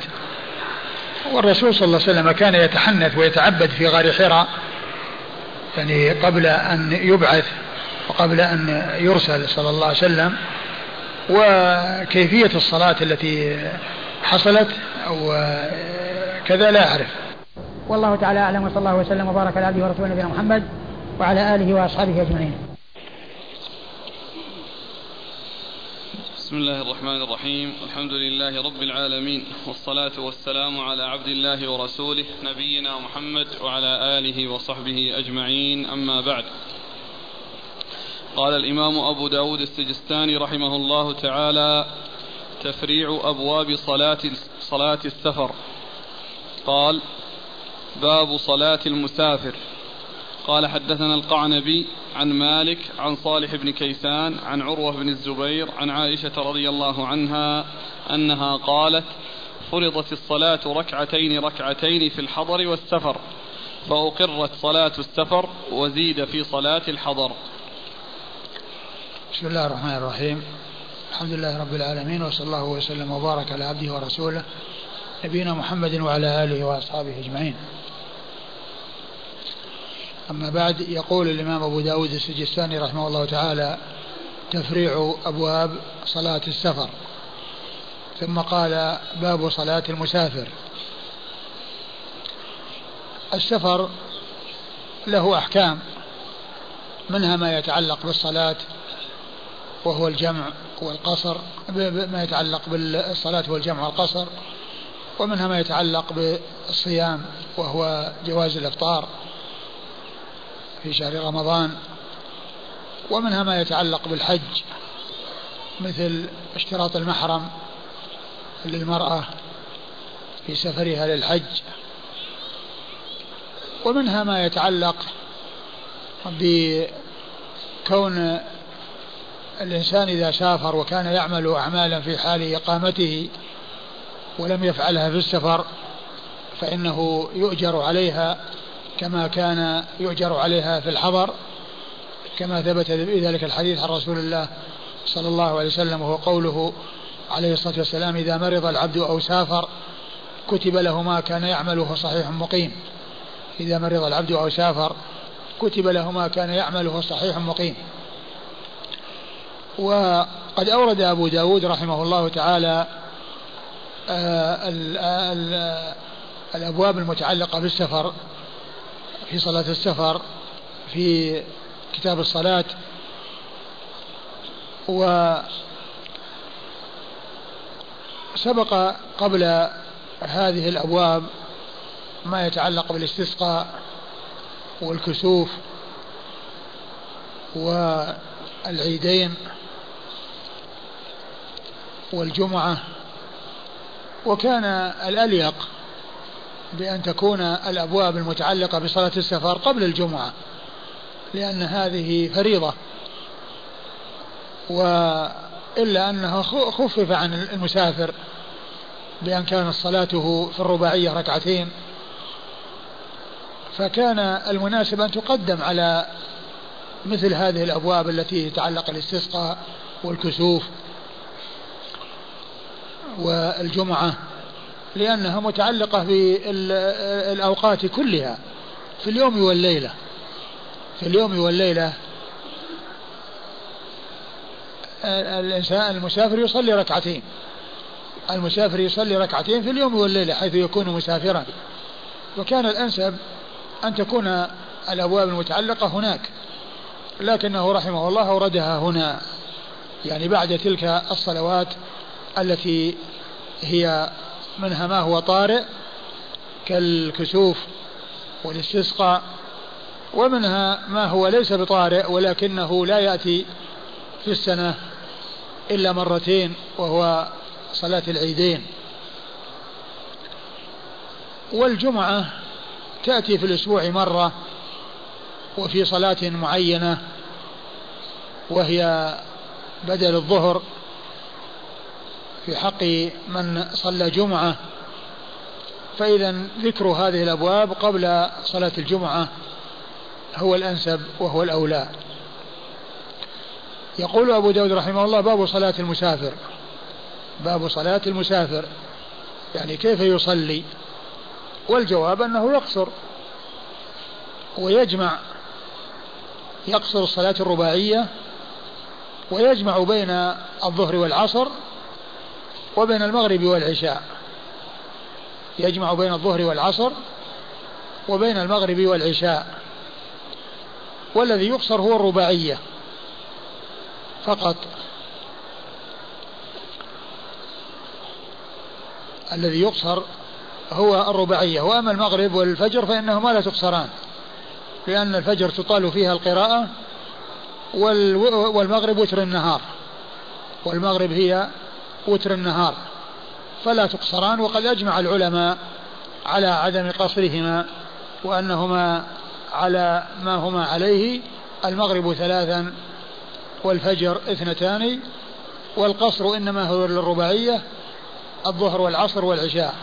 A: والرسول صلى الله عليه وسلم كان يتحنث ويتعبد في غار حراء يعني قبل أن يبعث وقبل أن يرسل صلى الله عليه وسلم وكيفية الصلاة التي حصلت أو كذا لا أعرف.
C: والله تعالى أعلم وصلى الله وسلم وبارك على عبده ورسوله نبينا محمد وعلى آله وأصحابه أجمعين.
B: بسم الله الرحمن الرحيم. الحمد لله رب العالمين. والصلاة والسلام على عبد الله ورسوله نبينا محمد وعلى آله وصحبه أجمعين. أما بعد. قال الإمام أبو داود السجستاني رحمه الله تعالى تفريع أبواب صلاة صلاة السفر. قال باب صلاة المسافر. قال حدثنا القعنبي عن مالك عن صالح بن كيسان عن عروة بن الزبير عن عائشة رضي الله عنها أنها قالت فرضت الصلاة ركعتين ركعتين في الحضر والسفر فأقرت صلاة السفر وزيد في صلاة الحضر.
A: بسم الله الرحمن الرحيم. الحمد لله رب العالمين وصلى الله وسلم وبارك على عبده ورسوله نبينا محمد وعلى آله وأصحابه أجمعين. أما بعد يقول الإمام أبو داود السجستاني رحمه الله تعالى تفريع أبواب صلاة السفر. ثم قال باب صلاة المسافر. السفر له أحكام منها ما يتعلق بالصلاة وهو الجمع والقصر ما يتعلق بالصلاة والجمع والقصر ومنها ما يتعلق بالصيام وهو جواز الإفطار. في شهر رمضان ومنها ما يتعلق بالحج مثل اشتراط المحرم للمرأة في سفرها للحج ومنها ما يتعلق بكون الإنسان إذا سافر وكان يعمل أعمالا في حال إقامته ولم يفعلها في السفر فإنه يؤجر عليها كما كان يؤجر عليها في الحضر كما ثبت في ذلك الحديث عن رسول الله صلى الله عليه وسلم وهو قوله عليه الصلاة والسلام إذا مرض العبد أو سافر كتب له ما كان يعمله صحيح مقيم. إذا مرض العبد أو سافر كتب له ما كان يعمله صحيح مقيم. وقد أورد أبو داود رحمه الله تعالى آه، الأبواب المتعلقة بالسفر. في صلاة السفر في كتاب الصلاة وسبق قبل هذه الأبواب ما يتعلق بالاستسقاء والكسوف والعيدين والجمعة وكان الأليق بأن تكون الأبواب المتعلقة بصلاة السفر قبل الجمعة لأن هذه فريضة. وإلا أنها خفف عن المسافر بأن كانت صلاته في الرباعية ركعتين. فكان المناسب أن تقدم على مثل هذه الأبواب التي تتعلق الاستسقاء والكسوف والجمعة. لأنها متعلقة بالأوقات كلها. في اليوم والليلة. في اليوم والليلة. الإنسان المسافر يصلي ركعتين. المسافر يصلي ركعتين في اليوم والليلة حيث يكون مسافرا. وكان الأنسب أن تكون الأبواب المتعلقة هناك. لكنه رحمه الله أوردها هنا. يعني بعد تلك الصلوات التي هي منها ما هو طارئ كالكسوف والاستسقاء ومنها ما هو ليس بطارئ ولكنه لا يأتي في السنة إلا مرتين وهو صلاة العيدين. والجمعة تأتي في الأسبوع مرة وفي صلاة معينة وهي بدل الظهر في حق من صلى جمعة فإذا ذكر هذه الأبواب قبل صلاة الجمعة هو الأنسب وهو الأولى. يقول أبو داود رحمه الله باب صلاة المسافر. باب صلاة المسافر. يعني كيف يصلي؟ والجواب أنه يقصر. ويجمع يقصر الصلاة الرباعية ويجمع بين الظهر والعصر وبين المغرب والعشاء. يجمع بين الظهر والعصر وبين المغرب والعشاء. والذي يقصر هو الرباعية فقط. الذي يقصر هو الرباعية. وأما المغرب والفجر فإنهما لا تقصران لأن الفجر تطال فيها القراءة والمغرب وتر النهار. والمغرب هي وتر النهار. فلا تقصران وقد أجمع العلماء على عدم قصرهما وأنهما على ما هما عليه المغرب ثلاثا والفجر اثنتان والقصر إنما هو للرباعية الظهر والعصر والعشاء.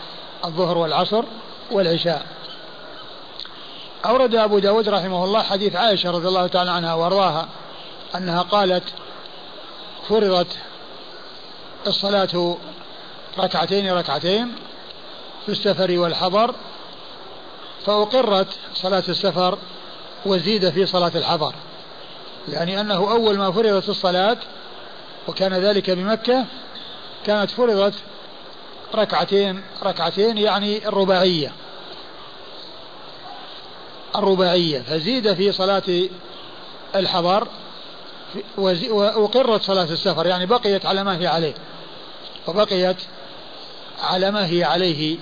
A: الظهر والعصر والعشاء. أورد أبو داود رحمه الله حديث عائشة رضي الله تعالى عنها وأرضاها أنها قالت فرضت الصلاة ركعتين ركعتين في السفر والحضر فأقرت صلاة السفر وزيد في صلاة الحضر. يعني أنه أول ما فرضت الصلاة وكان ذلك بمكة كانت فرضت ركعتين ركعتين يعني الرباعية. الرباعية فزيد في صلاة الحضر وأقرت صلاة السفر يعني بقيت على ما هي عليه. وبقيت على ما هي عليه.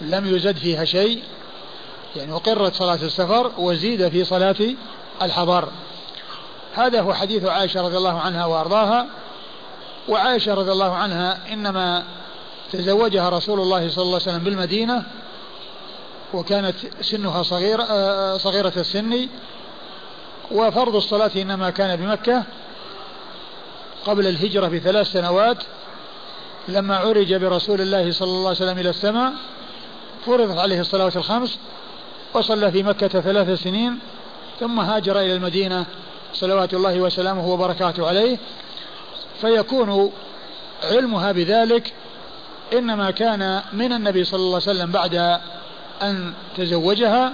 A: لم يزد فيها شيء. يعني أقرت صلاة السفر وزيد في صلاة الحضر. هذا هو حديث عائشة رضي الله عنها وأرضاها. وعائشة رضي الله عنها إنما تزوجها رسول الله صلى الله عليه وسلم بالمدينة. وكانت سنها صغيرة آه، صغيرة السن. وفرض الصلاة إنما كان بمكة قبل الهجرة بثلاث سنوات لما عرج برسول الله صلى الله عليه وسلم إلى السماء فرضت عليه الصلاة الخمس وصلى في مكة ثلاث سنين ثم هاجر إلى المدينة صلوات الله وسلامه وبركاته عليه. فيكون علمها بذلك إنما كان من النبي صلى الله عليه وسلم بعد أن تزوجها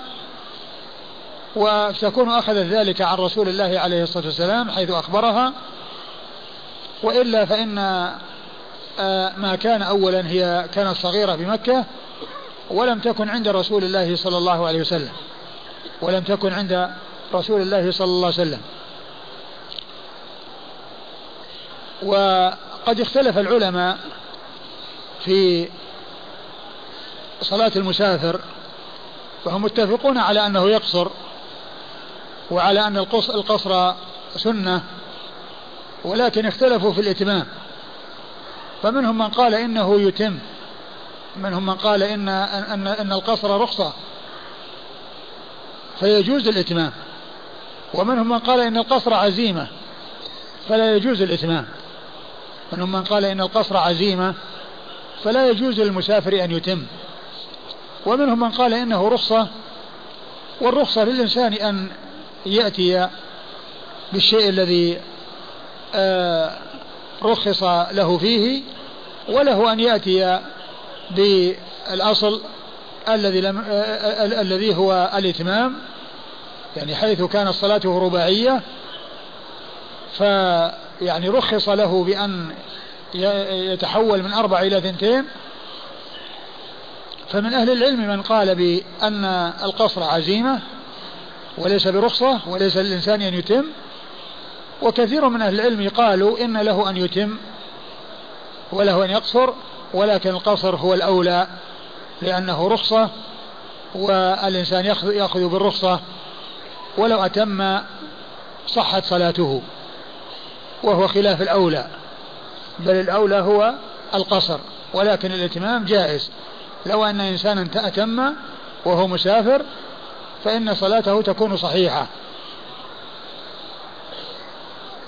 A: وتكون أخذت ذلك عن رسول الله عليه الصلاة والسلام حيث أخبرها. وإلا فإن آه، ما كان أولا هي كانت صغيرة بمكة ولم تكن عند رسول الله صلى الله عليه وسلم. ولم تكن عند رسول الله صلى الله عليه وسلم. وقد اختلف العلماء في صلاة المسافر فهم متفقون على أنه يقصر. وعلى أن القصر سنة ولكن اختلفوا في الإتمام. فمنهم من قال إنه يتم منهم من قال إن, أن, أن القصر رخصة. فيجوز الإتمام. ومنهم من قال إن القصر عزيمة فلا يجوز الإتمام. منهم من قال إن القصر عزيمة فلا يجوز للمسافر أن يتم. ومنهم من قال إنه رخصة والرخصة للإنسان أن يأتي بالشيء الذي آه، رخص له فيه وله أن يأتي بالأصل الذي لم آه، آه، الذي هو الإتمام. يعني حيث كانت صلاته رباعية فيعني رخص له بأن يتحول من أربع إلى ثنتين فمن أهل العلم من قال بأن القصر عزيمة وليس برخصة وليس للإنسان أن يتم. وكثير من أهل العلم قالوا إن له أن يتم وله أن يقصر ولكن القصر هو الأولى لأنه رخصة والإنسان يأخذ بالرخصة ولو أتم صحت صلاته وهو خلاف الأولى. بل الأولى هو القصر ولكن الإتمام جائز. لو أن إنسانا أتم وهو مسافر فإن صلاته تكون صحيحة.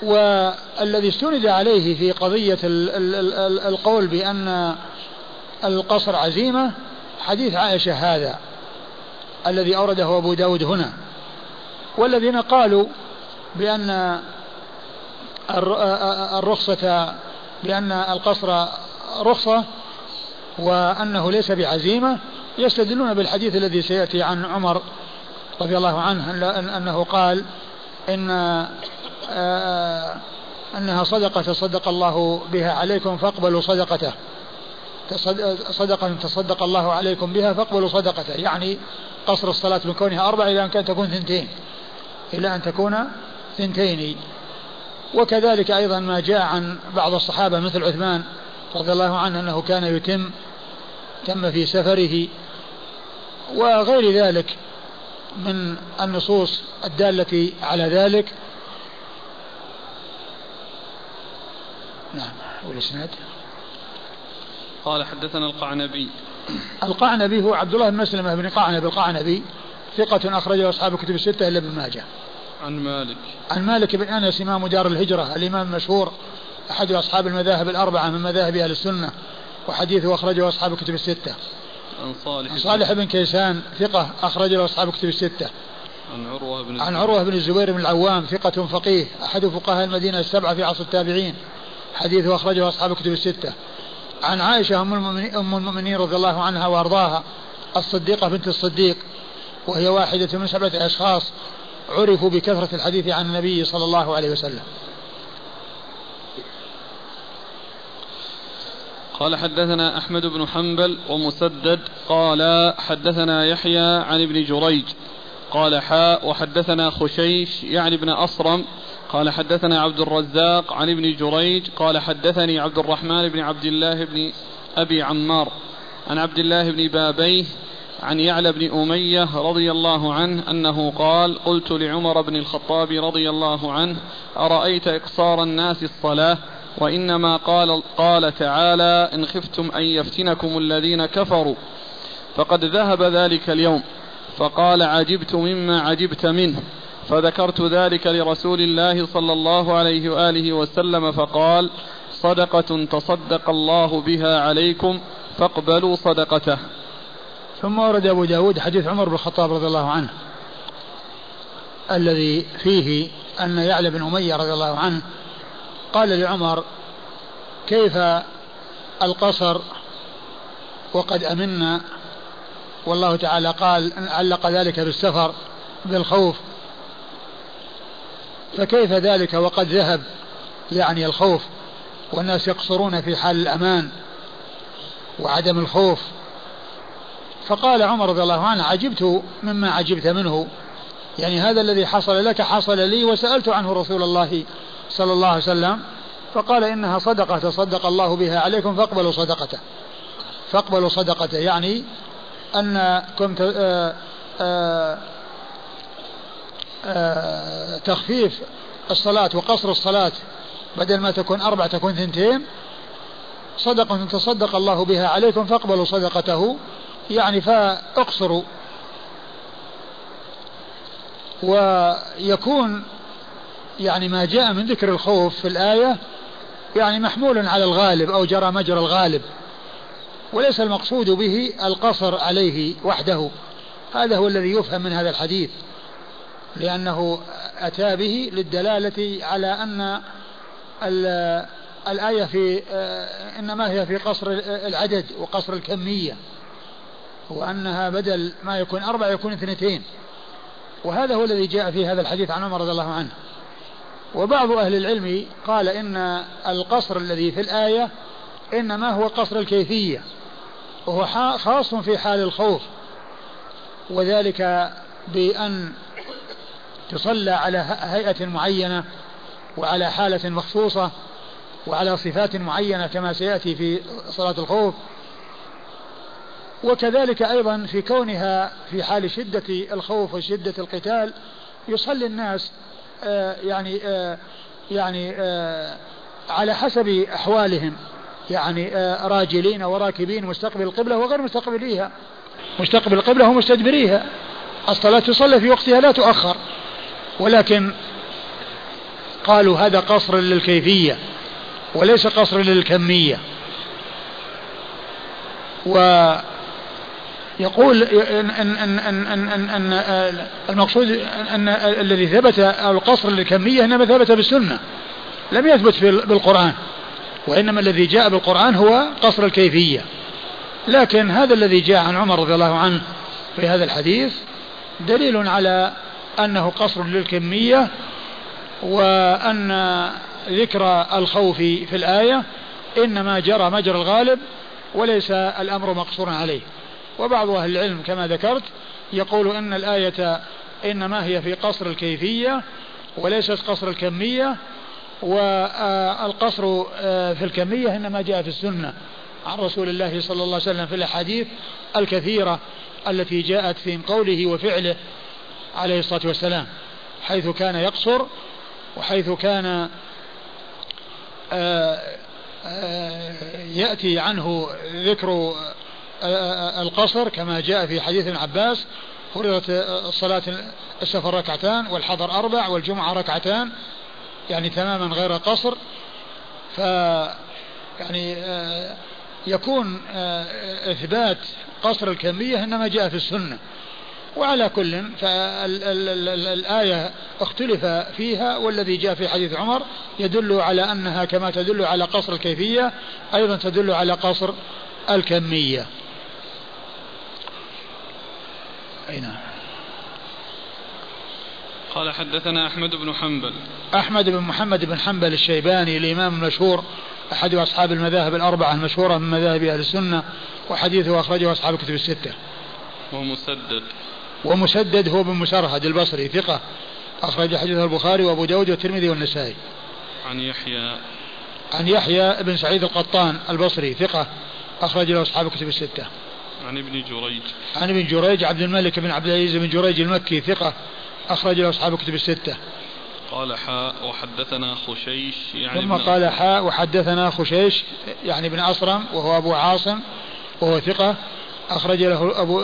A: والذي استند عليه في قضية القول بأن القصر عزيمة حديث عائشة هذا الذي أورده أبو داود هنا. والذين قالوا بأن الرخصة بأن القصر رخصة وأنه ليس بعزيمة يستدلون بالحديث الذي سيأتي عن عمر رضي الله عنه أنه قال إن آه، أنها صدقة تصدق الله بها عليكم فاقبلوا صدقته. صدقة تصدق الله عليكم بها فاقبلوا صدقته. يعني قصر الصلاة من كونها أربع إلى أن تكون ثنتين. إلى أن تكون ثنتين. وكذلك أيضا ما جاء عن بعض الصحابة مثل عثمان رضي الله عنه أنه كان يتم تم في سفره وغير ذلك. من النصوص الدالة على ذلك نعم والإسناد
B: قال حدثنا القعنبي
A: القعنبي هو عبد الله بن مسلمة بن قعنبي القعنبي ثقة أخرجه أصحاب الكتب الستة إلا ابن ماجه.
B: عن مالك.
A: عن مالك بن أنس إمام دار الهجرة الإمام المشهور أحد أصحاب المذاهب الأربعة من مذاهب أهل السنة وحديثه أخرجه أصحاب الكتب الستة.
B: عن صالح
A: عن صالح بن كيسان ثقة أخرج له أصحاب الكتب الستة.
B: عن عروة بن
A: عن عروة بن الزبير بن العوام ثقة فقيه أحد فقهاء المدينة السبعة في عصر التابعين حديثه أخرجه أصحاب الكتب الستة. عن عائشة أم المؤمنين, أم المؤمنين رضي الله عنها وأرضاها الصديقة بنت الصديق وهي واحدة من سبعة أشخاص عرفوا بكثرة الحديث عن النبي صلى الله عليه وسلم
B: قال حدثنا أحمد بن حنبل ومسدد قال حدثنا يحيى عن ابن جريج قال حاء وحدثنا خشيش يعني ابن أصرم قال حدثنا عبد الرزاق عن ابن جريج قال حدثني عبد الرحمن بن عبد الله بن أبي عمار عن عبد الله بن بابيه عن يعلى بن أمية رضي الله عنه أنه قال قلت لعمر بن الخطاب رضي الله عنه أرأيت إقصار الناس الصلاة وإنما قال, قال تعالى إن خفتم أن يفتنكم الذين كفروا فقد ذهب ذلك اليوم فقال عجبت مما عجبت منه فذكرت ذلك لرسول الله صلى الله عليه وآله وسلم فقال صدقة تصدق الله بها عليكم فاقبلوا صدقته.
A: ثم ورد أبو داود حديث عمر بن الخطاب رضي الله عنه الذي فيه أن يعلى بن أمية رضي الله عنه قال لعمر كيف القصر؟ وقد أمنا. والله تعالى قال علق ذلك بالسفر بالخوف. فكيف ذلك؟ وقد ذهب يعني الخوف والناس يقصرون في حال الأمان وعدم الخوف. فقال عمر رضي الله عنه عجبت مما عجبت منه. يعني هذا الذي حصل لك حصل لي وسألت عنه رسول الله صلى الله عليه وسلم فقال إنها صدقة تصدق الله بها عليكم فاقبلوا صدقته. فاقبلوا صدقته يعني أنكم آه، آه، آه، تخفيف الصلاة وقصر الصلاة بدل ما تكون أربع تكون ثنتين صدقة تصدق الله بها عليكم فاقبلوا صدقته. يعني فأقصروا. ويكون يعني ما جاء من ذكر الخوف في الآية يعني محمول على الغالب أو جرى مجرى الغالب وليس المقصود به القصر عليه وحده. هذا هو الذي يفهم من هذا الحديث لأنه أتى به للدلالة على أن الآية في إنما هي في قصر العدد وقصر الكمية وأنها بدل ما يكون أربع يكون اثنتين. وهذا هو الذي جاء في هذا الحديث عن عمر رضي الله عنه. وبعض أهل العلم قال إن القصر الذي في الآية إنما هو قصر الكيفية وهو خاص في حال الخوف وذلك بأن تصلى على هيئة معينة وعلى حالة مخصوصة وعلى صفات معينة كما سيأتي في صلاة الخوف. وكذلك أيضا في كونها في حال شدة الخوف وشدة القتال يصلي الناس يعني آه يعني آه على حسب أحوالهم. يعني راجلين وراكبين مستقبل القبلة وغير مستقبليها مستقبل القبلة ومستدبريها الصلاة تصلى في وقتها لا تؤخر. ولكن قالوا هذا قصر للكيفية وليس قصر للكمية. و يقول ان ان ان ان ان, أن المقصود أن الذي ثبت القصر للكمية إنما ثبت بالسنة لم يثبت في بالقرآن وإنما الذي جاء بالقرآن هو قصر الكيفية. لكن هذا الذي جاء عن عمر رضي الله عنه في هذا الحديث دليل على أنه قصر للكمية وأن ذكر الخوف في الآية إنما جرى مجرى الغالب وليس الأمر مقصورا عليه. وبعض أهل العلم كما ذكرت يقول أن الآية إنما هي في قصر الكيفية وليست قصر الكمية والقصر آه، في الكمية إنما جاء في السنة. عن رسول الله صلى الله عليه وسلم في الأحاديث الكثيرة التي جاءت في قوله وفعله عليه الصلاة والسلام حيث كان يقصر وحيث كان آه، آه، يأتي عنه ذكر القصر كما جاء في حديث ابن عباس فرضت الصلاة السفر ركعتان والحضر أربع والجمعة ركعتان يعني تماما غير قصر ف يعني آه، يكون آه، إثبات قصر الكمية إنما جاء في السنة. وعلى كل فالآية اختلف فيها والذي جاء في حديث عمر يدل على أنها كما تدل على قصر الكيفية أيضا تدل على قصر الكمية
B: أي نعم. قال حدثنا أحمد بن حنبل.
A: أحمد بن محمد بن حنبل الشيباني الإمام المشهور أحد أصحاب المذاهب الأربعة المشهورة من مذاهب أهل السنة وحديثه أخرجه أصحاب الكتب الستة.
B: ومسدد.
A: ومسدد هو بن مسرهد البصري ثقة أخرج حديثه البخاري وأبو داود والترمذي والنسائي.
B: عن يحيى.
A: عن يحيى بن سعيد القطان البصري ثقة أخرج له أصحاب الكتب الستة.
B: عن ابن جريج.
A: عن ابن جريج عبد الملك بن عبد العزيز بن جريج المكي ثقة أخرج له أصحاب الكتب الستة.
B: قال حاء وحدثنا خشيش
A: يعني ثم قال حاء وحدثنا خشيش يعني بن أصرم وهو أبو عاصم وهو ثقة أخرج له أبو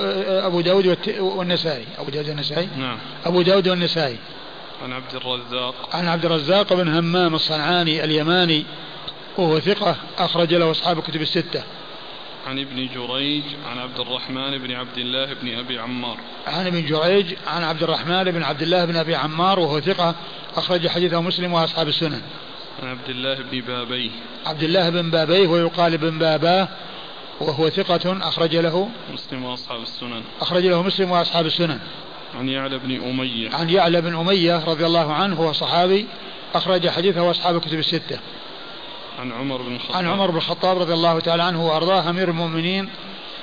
A: أبو داود والنسائي. أبو داود والنسائي؟
B: نعم.
A: أبو داود والنسائي.
B: عن عبد الرزاق.
A: عن عبد الرزاق بن همام الصنعاني اليماني وهو ثقة أخرج له أصحاب الكتب الستة.
B: عن ابن جريج عن عبد الرحمن بن عبد الله بن أبي عمار.
A: عن ابن جريج عن عبد الرحمن بن عبد الله بن أبي عمار وهو ثقة أخرج حديثه مسلم وأصحاب السنن.
B: عن عبد الله بن بابيه.
A: عبد الله بن بابيه ويقال بن باباه وهو ثقة أخرج له
B: مسلم وأصحاب السنن.
A: أخرج له مسلم وأصحاب السنن.
B: عن يعلى بن أمية.
A: عن يعلى بن أمية رضي الله عنه وهو صحابي أخرج حديثه أصحاب الكتب الستة.
B: عن عمر بن الخطاب
A: عن عمر بن الخطاب رضي الله تعالى عنه وأرضاه أمير المؤمنين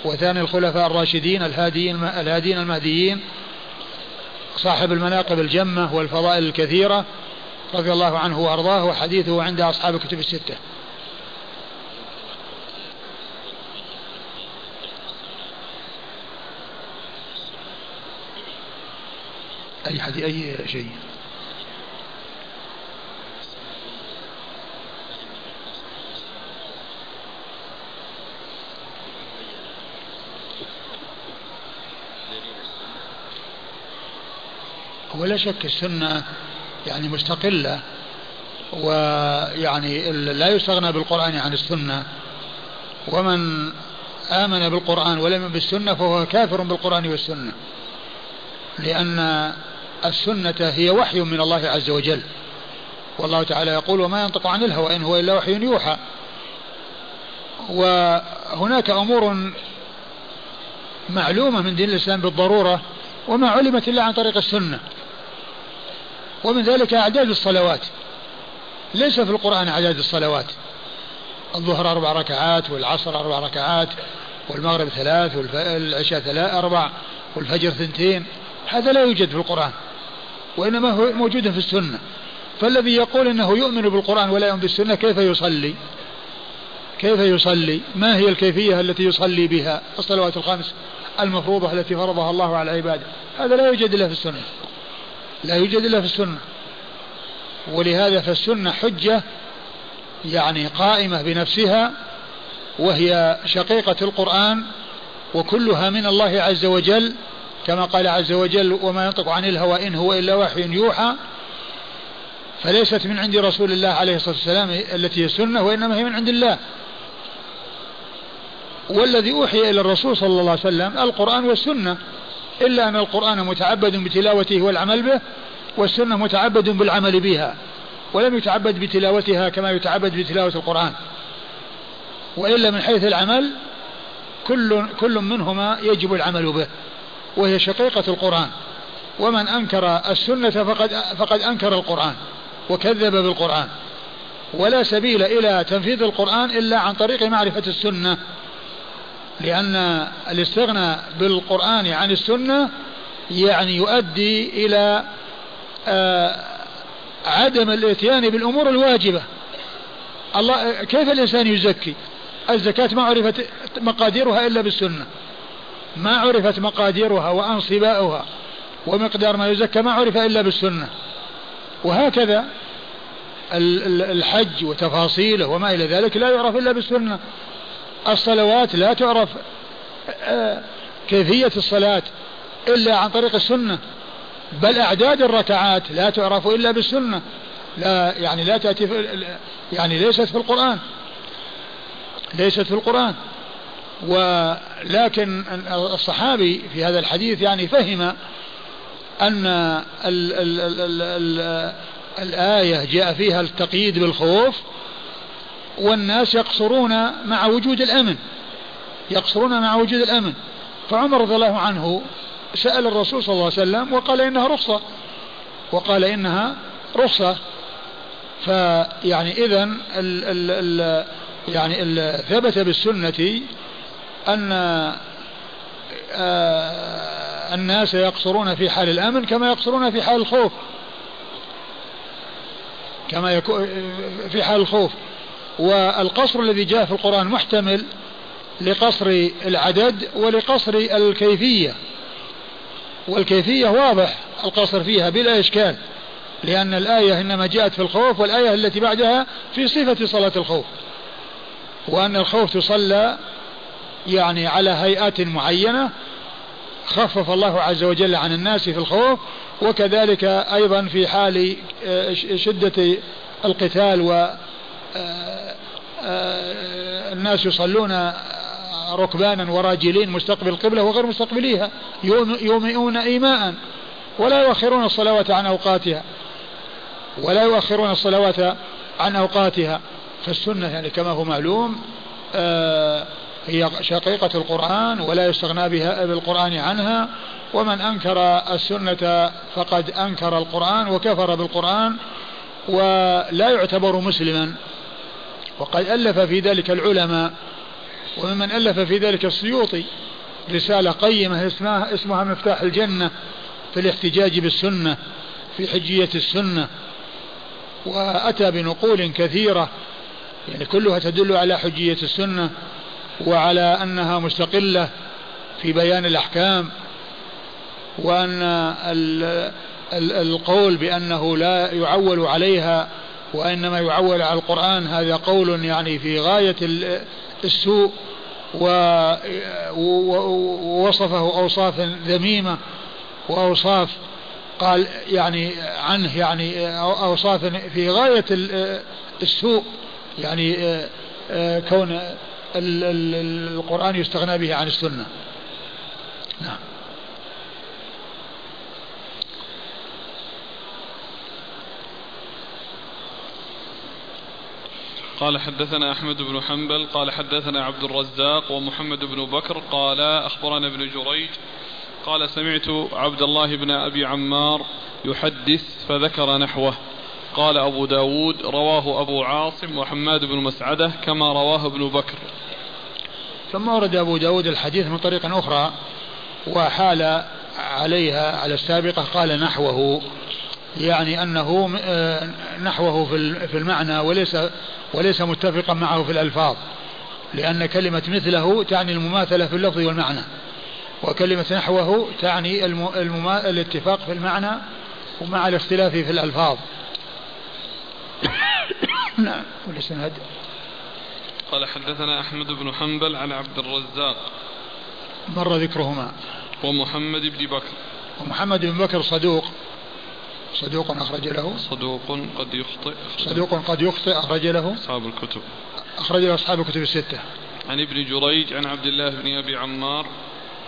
A: وثاني الخلفاء الراشدين الهاديين الهادين المهديين صاحب المناقب الجمة والفضائل الكثيرة رضي الله عنه وأرضاه وحديثه عند أصحاب الكتب الستة. أي حديث أي شيء. هو لا شك السنة يعني مستقلة ويعني لا يستغنى بالقرآن عن السنة. ومن آمن بالقرآن ولم بالسنة فهو كافر بالقرآن والسنة. لأن السنة هي وحي من الله عز وجل. والله تعالى يقول وما ينطق عن الهوى إن هو إلا وحي يوحى. وهناك أمور معلومة من دين الإسلام بالضرورة وما علمت إلا عن طريق السنة. ومن ذلك أعداد الصلوات ليس في القرآن أعداد الصلوات الظهر أربع ركعات والعصر أربع ركعات والمغرب ثلاث والعشاء ثلاث أربع والفجر ثنتين هذا لا يوجد في القرآن وإنما هو موجود في السنة فالذي يقول إنه يؤمن بالقرآن ولا يؤمن بالسنة كيف يصلي؟ كيف يصلي؟ ما هي الكيفية التي يصلي بها؟ الصلوات الخمس المفروضة التي فرضها الله على عباده، هذا لا يوجد إلا في السنة. لا يوجد إلا في السنة. ولهذا فالسنة حجة يعني قائمة بنفسها وهي شقيقة القرآن وكلها من الله عز وجل كما قال عز وجل وما ينطق عن الهوى إن هو إلا وحي يوحى فليست من عند رسول الله عليه الصلاة والسلام التي هي السنة وإنما هي من عند الله. والذي أوحي إلى الرسول صلى الله عليه وسلم القرآن والسنة. إلا أن القرآن متعبد بتلاوته والعمل به والسنة متعبد بالعمل بها ولم يتعبد بتلاوتها كما يتعبد بتلاوة القرآن. وإلا من حيث العمل كل كل منهما يجب العمل به وهي شقيقة القرآن. ومن أنكر السنة فقد فقد أنكر القرآن وكذب بالقرآن. ولا سبيل إلى تنفيذ القرآن إلا عن طريق معرفة السنة. لأن الاستغناء بالقرآن عن السنة يعني يؤدي إلى آه، عدم الاتيان بالأمور الواجبة. الله كيف الإنسان يزكي؟ الزكاة ما عرفت مقاديرها إلا بالسنة. ما عرفت مقاديرها وأنصباؤها ومقدار ما يزكى ما عرف إلا بالسنة. وهكذا الحج وتفاصيله وما إلى ذلك لا يعرف إلا بالسنة. الصلوات لا تعرف آه، كيفية الصلاة إلا عن طريق السنة بل أعداد الركعات لا تعرف إلا بالسنة لا يعني لا تأتي في يعني ليست في القرآن ليست في القرآن. ولكن الصحابي في هذا الحديث يعني فهم أن ال ال ال ال الآية جاء فيها التقييد بالخوف والناس يقصرون مع وجود الأمن يقصرون مع وجود الأمن. فعمر رضي الله عنه سأل الرسول صلى الله عليه وسلم وقال إنها رخصة وقال إنها رخصة. فيعني إذا ال ال ال يعني ال ثبت بالسنة أن آه الناس يقصرون في حال الأمن كما يقصرون في حال الخوف. كما يكون في حال الخوف. والقصر الذي جاء في القرآن محتمل لقصر العدد ولقصر الكيفية. والكيفية واضح القصر فيها بلا إشكال لأن الآية إنما جاءت في الخوف والآية التي بعدها في صفة صلاة الخوف. وأن الخوف تصلى يعني على هيئات معينة خفف الله عز وجل عن الناس في الخوف وكذلك أيضا في حال آه، شدة القتال الناس يصلون ركبانا وراجلين مستقبل القبلة وغير مستقبليها يومئون إيماء ولا يؤخرون الصلوات عن أوقاتها. ولا يؤخرون الصلوات عن أوقاتها. فالسنة يعني كما هو معلوم هي شقيقة القرآن ولا يستغنى بها بالقرآن عنها. ومن أنكر السنة فقد أنكر القرآن وكفر بالقرآن ولا يعتبر مسلما. وقد ألف في ذلك العلماء وممن ألف في ذلك السيوطي رسالة قيمة اسمها, اسمها مفتاح الجنة في الاحتجاج بالسنة في حجية السنة وأتى بنقول كثيرة يعني كلها تدل على حجية السنة وعلى أنها مستقلة في بيان الأحكام وأن القول بأنه لا يعول عليها وإنما يعول على القرآن هذا قول يعني في غاية السوء ووصفه أوصاف ذميمة وأوصاف قال يعني عنه يعني أوصاف في غاية السوء يعني كون القرآن يستغنى به عن السنة. نعم.
B: قال حدثنا أحمد بن حنبل قال حدثنا عبد الرزاق ومحمد بن بكر قال أخبرنا ابن جريج قال سمعت عبد الله بن أبي عمار يحدث فذكر نحوه. قال أبو داود رواه أبو عاصم وحماد بن مسعدة كما رواه ابن بكر.
A: ثم ورد أبو داود الحديث من طريق أخرى وحال عليها على السابقة قال نحوه. يعني أنه آه، نحوه في المعنى وليس وليس متفقا معه في الألفاظ. لأن كلمة مثله تعني المماثلة في اللفظ والمعنى وكلمة نحوه تعني المما... الاتفاق في المعنى ومع الاختلاف في الألفاظ. [COUGHS] نعم والإسناد.
B: قال حدثنا أحمد بن حنبل عن عبد الرزاق.
A: مر ذكرهما.
B: ومحمد بن بكر.
A: ومحمد بن بكر صدوق. صدوق أخرج له.
B: صدوق قد يخطئ.
A: صدوق قد يخطئ أخرج له.
B: أصحاب الكتب.
A: أخرج له أصحاب الكتب الستة.
B: عن ابن جريج عن عبد الله بن أبي عمار.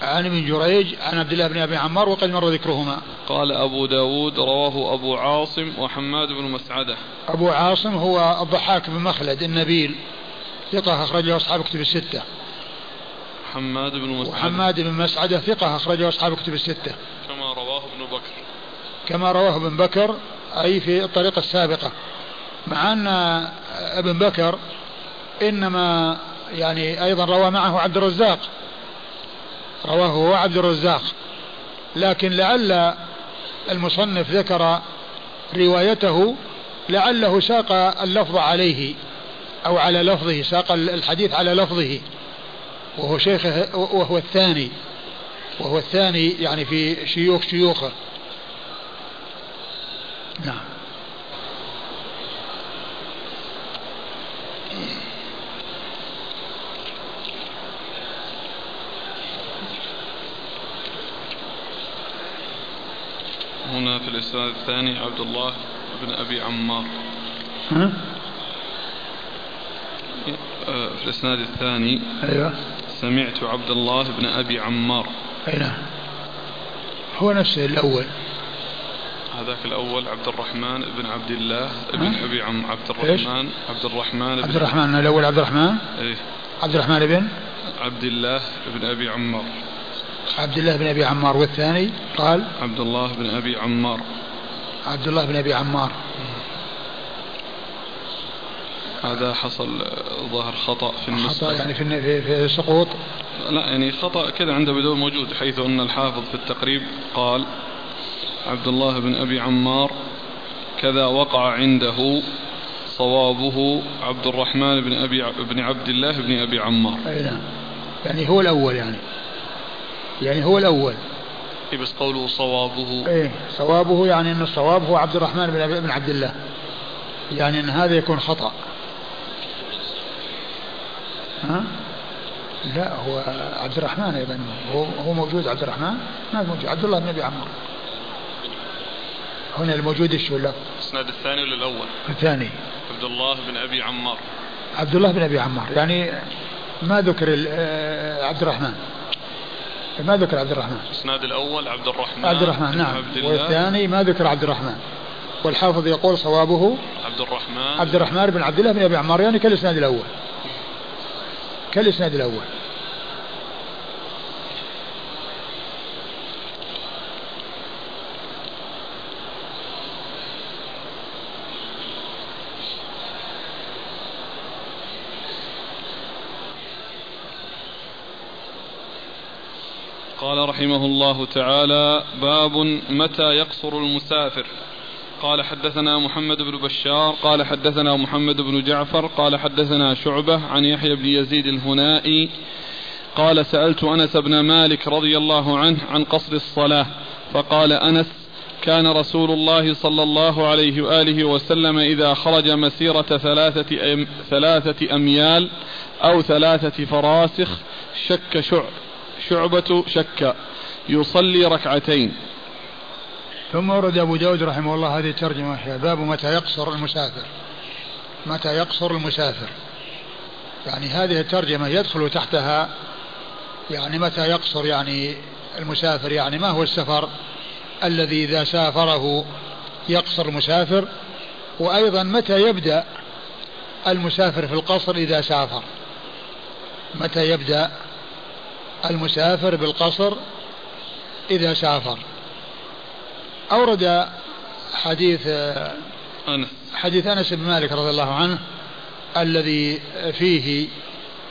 A: عن ابن جريج عن عبد الله بن أبي عمار وقد مر ذكرهما.
B: قال أبو داود رواه أبو عاصم وحماد بن مسعدة.
A: أبو عاصم هو الضحاك بن مخلد النبيل ثقة أخرج له أصحاب الكتب الستة.
B: حماد بن مسعدة.
A: وحماد بن مسعدة ثقة أخرجه أصحاب الكتب الستة.
B: كما رواه ابن بكر.
A: كما رواه ابن بكر أي في الطريقة السابقة. مع أن ابن بكر إنما يعني أيضا روى معه عبد الرزاق. رواه هو عبد الرزاق. لكن لعل المصنف ذكر روايته لعله ساق اللفظ عليه أو على لفظه ساق الحديث على لفظه. وهو شيخه وهو الثاني وهو الثاني يعني في شيوخ شيوخه. نعم.
B: هنا في الإسناد الثاني عبد الله بن أبي عمار.
A: ها؟
B: آه، في الإسناد الثاني.
A: أيوه.
B: سمعت عبد الله بن أبي عمار.
A: أي نعم. هو نفسه الأول.
B: هذاك الأول عبد الرحمن بن عبد الله بن أبي عم عبد الرحمن؟ عبد الرحمن
A: عبد الرحمن الأول عبد الرحمن
B: إيه.
A: عبد الرحمن بن؟
B: عبد الله بن أبي عمار.
A: عبد الله بن أبي عمار والثاني؟ قال؟
B: عبد الله بن أبي عمار.
A: عبد الله بن أبي عمار.
B: هذا حصل ظهر خطأ في النسخة.
A: خطأ يعني في في, في سقوط؟
B: لا يعني خطأ كذا عنده بدون موجود حيث أن الحافظ في التقريب قال عبد الله بن أبي عمار كذا وقع عنده صوابه عبد الرحمن بن أبي بن عبد الله بن أبي عمار.
A: أي نعم. يعني هو الأول يعني. يعني هو الأول.
B: إيه بس قوله صوابه.
A: إيه صوابه يعني إن الصواب هو عبد الرحمن بن أبي بن عبد الله يعني إن هذا يكون خطأ. ها؟ لا هو عبد الرحمن أيضا هو هو موجود عبد الرحمن ما موجود. عبد الله بن أبي عمرو هنا الموجود إيش ولا
B: الاسناد الثاني ولا الأول؟
A: الثاني.
B: عبد الله بن أبي عمار.
A: عبد الله بن أبي عمار. يعني ما ذكر آه، عبد الرحمن ما ذكر عبد الرحمن
B: الاسناد الأول عبد الرحمن
A: عبد الرحمن نعم. عبد والثاني ما ذكر عبد الرحمن والحافظ يقول صوابه
B: عبد الرحمن
A: عبد الرحمن بن عبد الله بن أبي عمار. يعني كالإسناد الأول. كالإسناد الأول.
B: قال رحمه الله تعالى باب متى يقصر المسافر. قال حدثنا محمد بن بشار قال حدثنا محمد بن جعفر قال حدثنا شعبة عن يحيى بن يزيد الهنائي قال سألت أنس بن مالك رضي الله عنه عن قصر الصلاة فقال أنس كان رسول الله صلى الله عليه وآله وسلم إذا خرج مسيرة ثلاثة, أم ثلاثة أميال أو ثلاثة فراسخ شك شع شعبة شك يصلي ركعتين.
A: ثم ورد أبو داود رحمه الله هذه الترجمة باب متى يقصر المسافر. متى يقصر المسافر. يعني هذه الترجمة يدخل تحتها يعني متى يقصر يعني المسافر. يعني ما هو السفر الذي إذا سافره يقصر المسافر؟ وأيضا متى يبدأ المسافر في القصر إذا سافر؟ متى يبدأ المسافر بالقصر إذا سافر. أورد حديث أنس حديث أنس بن مالك رضي الله عنه الذي فيه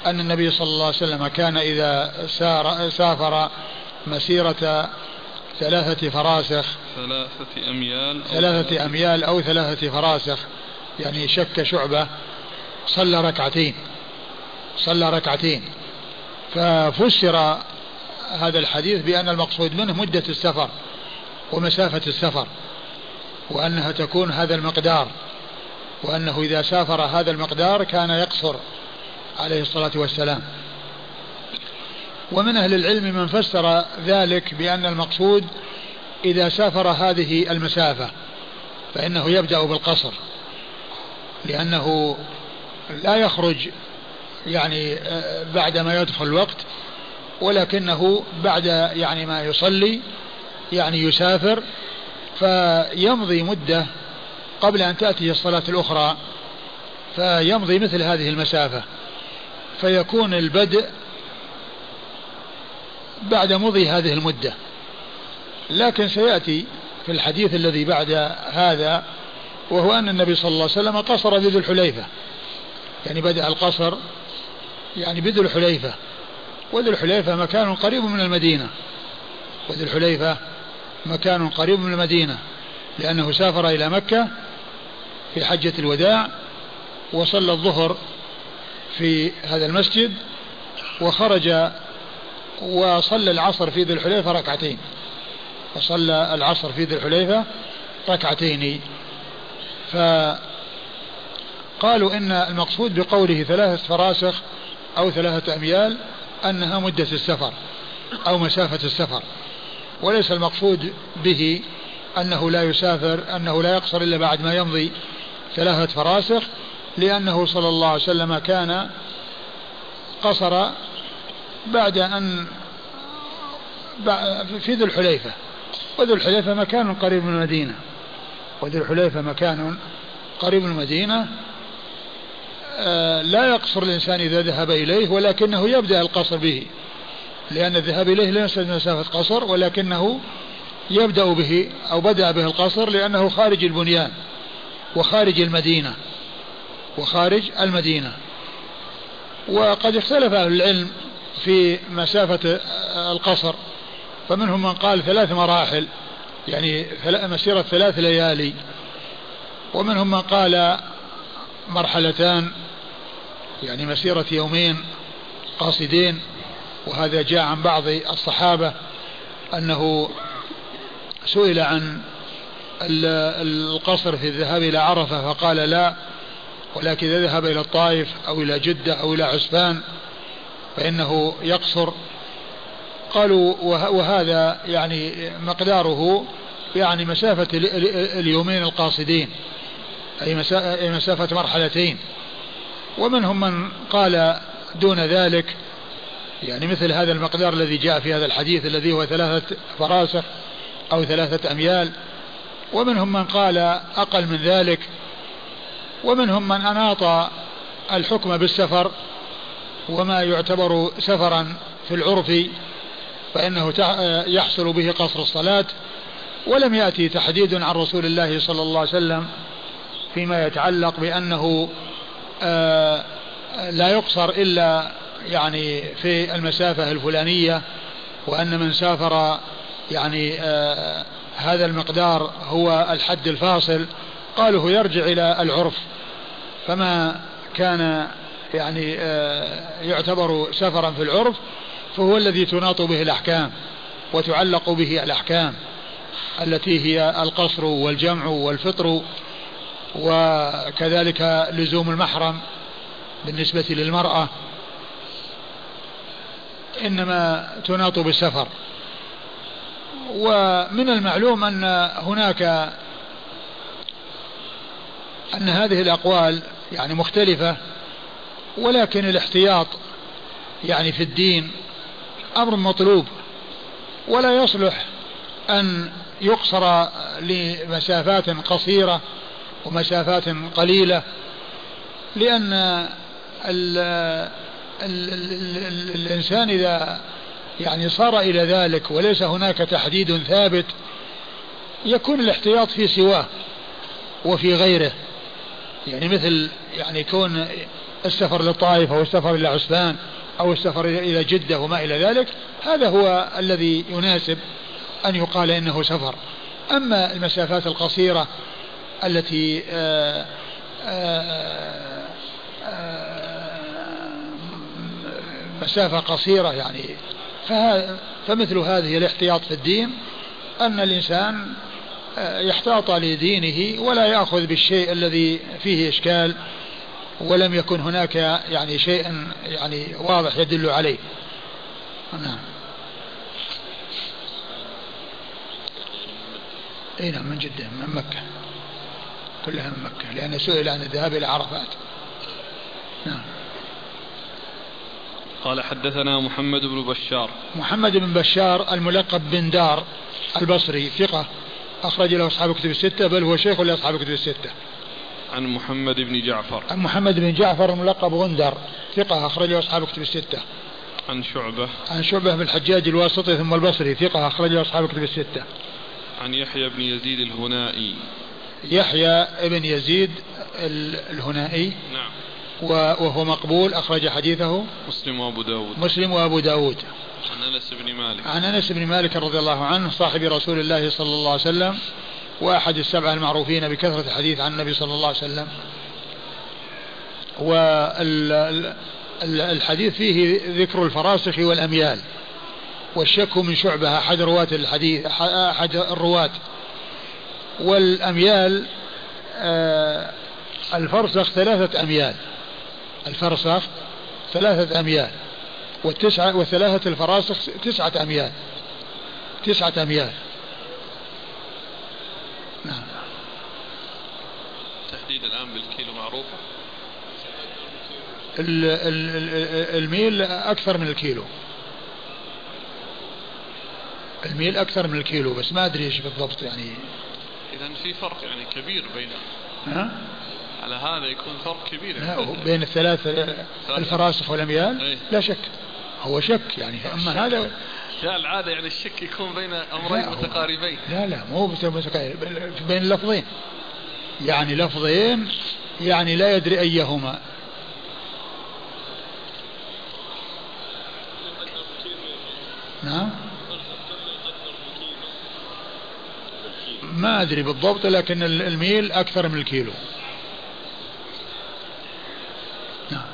A: أن النبي صلى الله عليه وسلم كان إذا سار سافر مسيرة ثلاثة فراسخ
B: ثلاثة أميال
A: ثلاثة. أميال أو ثلاثة فراسخ يعني شك شعبة صلى ركعتين. صلى ركعتين. ففسر هذا الحديث بأن المقصود منه مدة السفر ومسافة السفر وأنها تكون هذا المقدار وأنه إذا سافر هذا المقدار كان يقصر عليه الصلاة والسلام. ومن أهل العلم من فسر ذلك بأن المقصود إذا سافر هذه المسافة فإنه يبدأ بالقصر لأنه لا يخرج يعني آه، بعد ما يدخل الوقت ولكنه بعد يعني ما يصلي يعني يسافر فيمضي مدة قبل أن تأتي الصلاة الأخرى فيمضي مثل هذه المسافة فيكون البدء بعد مضي هذه المدة. لكن سيأتي في الحديث الذي بعد هذا وهو أن النبي صلى الله عليه وسلم قصر بذو الحليفة. يعني بدأ القصر يعني بذو الحليفة وذو الحليفة مكان قريب من المدينة. وذو الحليفة مكان قريب من المدينة. لأنه سافر إلى مكة في حجة الوداع وصلى الظهر في هذا المسجد وخرج وصلى العصر في ذي الحليفة ركعتين. وصلى العصر في ذي الحليفة ركعتين. فقالوا إن المقصود بقوله ثلاثة فراسخ أو ثلاثة أميال أنها مدة السفر أو مسافة السفر. وليس المقصود به أنه لا يسافر أنه لا يقصر إلا بعد ما يمضي ثلاثة فراسخ لأنه صلى الله عليه وسلم كان قصر بعد أن في ذو الحليفة. وذو الحليفة مكان قريب من المدينة. وذو الحليفة مكان قريب من المدينة. لا يقصر الإنسان إذا ذهب إليه ولكنه يبدأ القصر به. لأن الذهاب إليه ليس مسافة قصر ولكنه يبدأ به أو بدأ به القصر لأنه خارج البنيان وخارج المدينة وخارج المدينة. وقد اختلف أهل العلم في مسافة القصر. فمنهم من قال ثلاث مراحل يعني مسيرة ثلاث ليالي. ومنهم من قال مرحلتان يعني مسيرة يومين قاصدين وهذا جاء عن بعض الصحابة أنه سئل عن القصر في الذهاب إلى عرفة فقال لا ولكن إذا ذهب إلى الطائف أو إلى جدة أو إلى عسفان فإنه يقصر. قالوا وهذا يعني مقداره يعني مسافة اليومين القاصدين. أي مسافة مرحلتين. ومنهم من قال دون ذلك يعني مثل هذا المقدار الذي جاء في هذا الحديث الذي هو ثلاثة فراسخ أو ثلاثة أميال. ومنهم من قال أقل من ذلك. ومنهم من أناط الحكم بالسفر وما يعتبر سفرا في العرف فإنه يحصل به قصر الصلاة. ولم يأتي تحديد عن رسول الله صلى الله عليه وسلم فيما يتعلق بأنه آه، لا يقصر إلا يعني في المسافة الفلانية وأن من سافر يعني آه هذا المقدار هو الحد الفاصل قالوا يرجع إلى العرف. فما كان يعني آه يعتبر سفرا في العرف فهو الذي تناط به الأحكام وتعلق به الأحكام التي هي القصر والجمع والفطر وكذلك لزوم المحرم بالنسبة للمرأة إنما تناط بالسفر. ومن المعلوم أن هناك أن هذه الأقوال يعني مختلفة ولكن الاحتياط يعني في الدين أمر مطلوب. ولا يصلح أن يقصر لمسافات قصيرة ومسافات قليلة لأن ال ال ال الإنسان إذا يعني صار إلى ذلك وليس هناك تحديد ثابت يكون الاحتياط في سواه وفي غيره. يعني مثل يعني كون السفر للطائف أو السفر إلى عسفان أو السفر إلى جدة وما إلى ذلك هذا هو الذي يناسب أن يقال إنه سفر. أما المسافات القصيرة التي آآ آآ آآ مسافة قصيرة يعني. فمثل هذه الاحتياط في الدين أن الإنسان يحتاط لدينه ولا يأخذ بالشيء الذي فيه إشكال ولم يكن هناك يعني شيء يعني واضح يدل عليه. نعم. اي نعم من جدة من مكة. كلها من مكة لأن سئل عن الذهاب إلى عرفات. نعم.
B: قال حدثنا محمد بن بشار.
A: محمد بن بشار الملقب بن دار البصري ثقة أخرج له أصحاب الكتب الستة بل هو شيخ لأصحاب الكتب الستة.
B: عن محمد بن جعفر.
A: عن محمد بن جعفر الملقب غندر ثقة أخرج له أصحاب الكتب الستة.
B: عن شعبة.
A: عن شعبة بن الحجاج الواسطي ثم البصري ثقة أخرج له أصحاب الكتب الستة.
B: عن يحيى بن يزيد الهنائي.
A: يحيى بن يزيد الهنائي.
B: نعم.
A: وهو مقبول أخرج حديثه.
B: مسلم وأبو داود.
A: مسلم وأبو داود.
B: عن أنس بن مالك.
A: عن أنس بن مالك رضي الله عنه صاحب رسول الله صلى الله عليه وسلم وأحد السبعة المعروفين بكثرة الحديث عن النبي صلى الله عليه وسلم. والحديث فيه ذكر الفراسخ والأميال. والشك من شعبة أحد رواة الحديث أحد الرواة. والأميال الفرسخ ثلاثة أميال. الفرسخ ثلاثة أميال والتسعة وثلاثة الفراسخ تسعة أميال. تسعة أميال.
B: نعم. تحديد الآن بالكيلو معروفة؟
A: الميل أكثر من الكيلو. الميل أكثر من الكيلو بس ما أدري إيش بالضبط يعني.
B: إذا في فرق يعني كبير بين
A: ها؟
B: على هذا يكون فرق كبير. يعني
A: بين الثلاث الفراسخ والأميال
B: أيه.
A: لا شك. هو شك يعني. أما هذا
B: لا العادة يعني الشك يكون بين أمرين متقاربين.
A: لا لا مو متقارب بين لفظين. يعني لفظين يعني لا يدري أيهما. نعم؟ ما أدري بالضبط لكن الميل أكثر من الكيلو. نعم.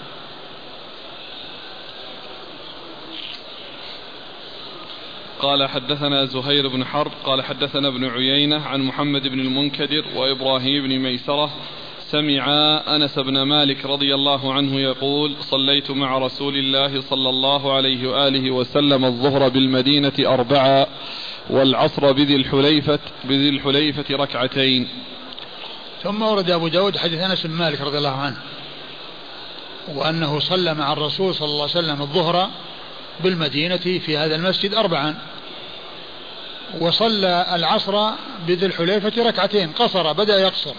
B: قال حدثنا زهير بن حرب قال حدثنا ابن عيينة عن محمد بن المنكدر وإبراهيم بن ميسرة. سمع أنس بن مالك رضي الله عنه يقول صليت مع رسول الله صلى الله عليه وآله وسلم الظهر بالمدينة أربعا والعصر بذي الحليفة بذي الحليفة ركعتين.
A: ثم ورد أبو داود حديث أنس بن مالك رضي الله عنه وأنه صلى مع الرسول صلى الله عليه وسلم الظهر بالمدينة في هذا المسجد أربعا وصلى العصر بذي الحليفة ركعتين قصر بدأ يقصر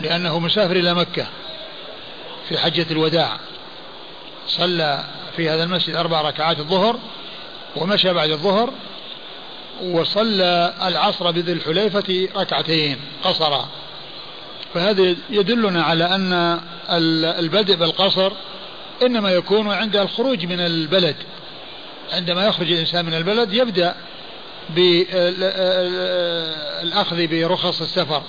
A: لأنه مسافر إلى مكة في حجة الوداع. صلى في هذا المسجد أربع ركعات الظهر ومشى بعد الظهر وصلى العصر بذي الحليفة ركعتين قصرا. فهذا يدلنا على أن البدء بالقصر إنما يكون عند الخروج من البلد. عندما يخرج الإنسان من البلد يبدأ بالأخذ برخص السفر.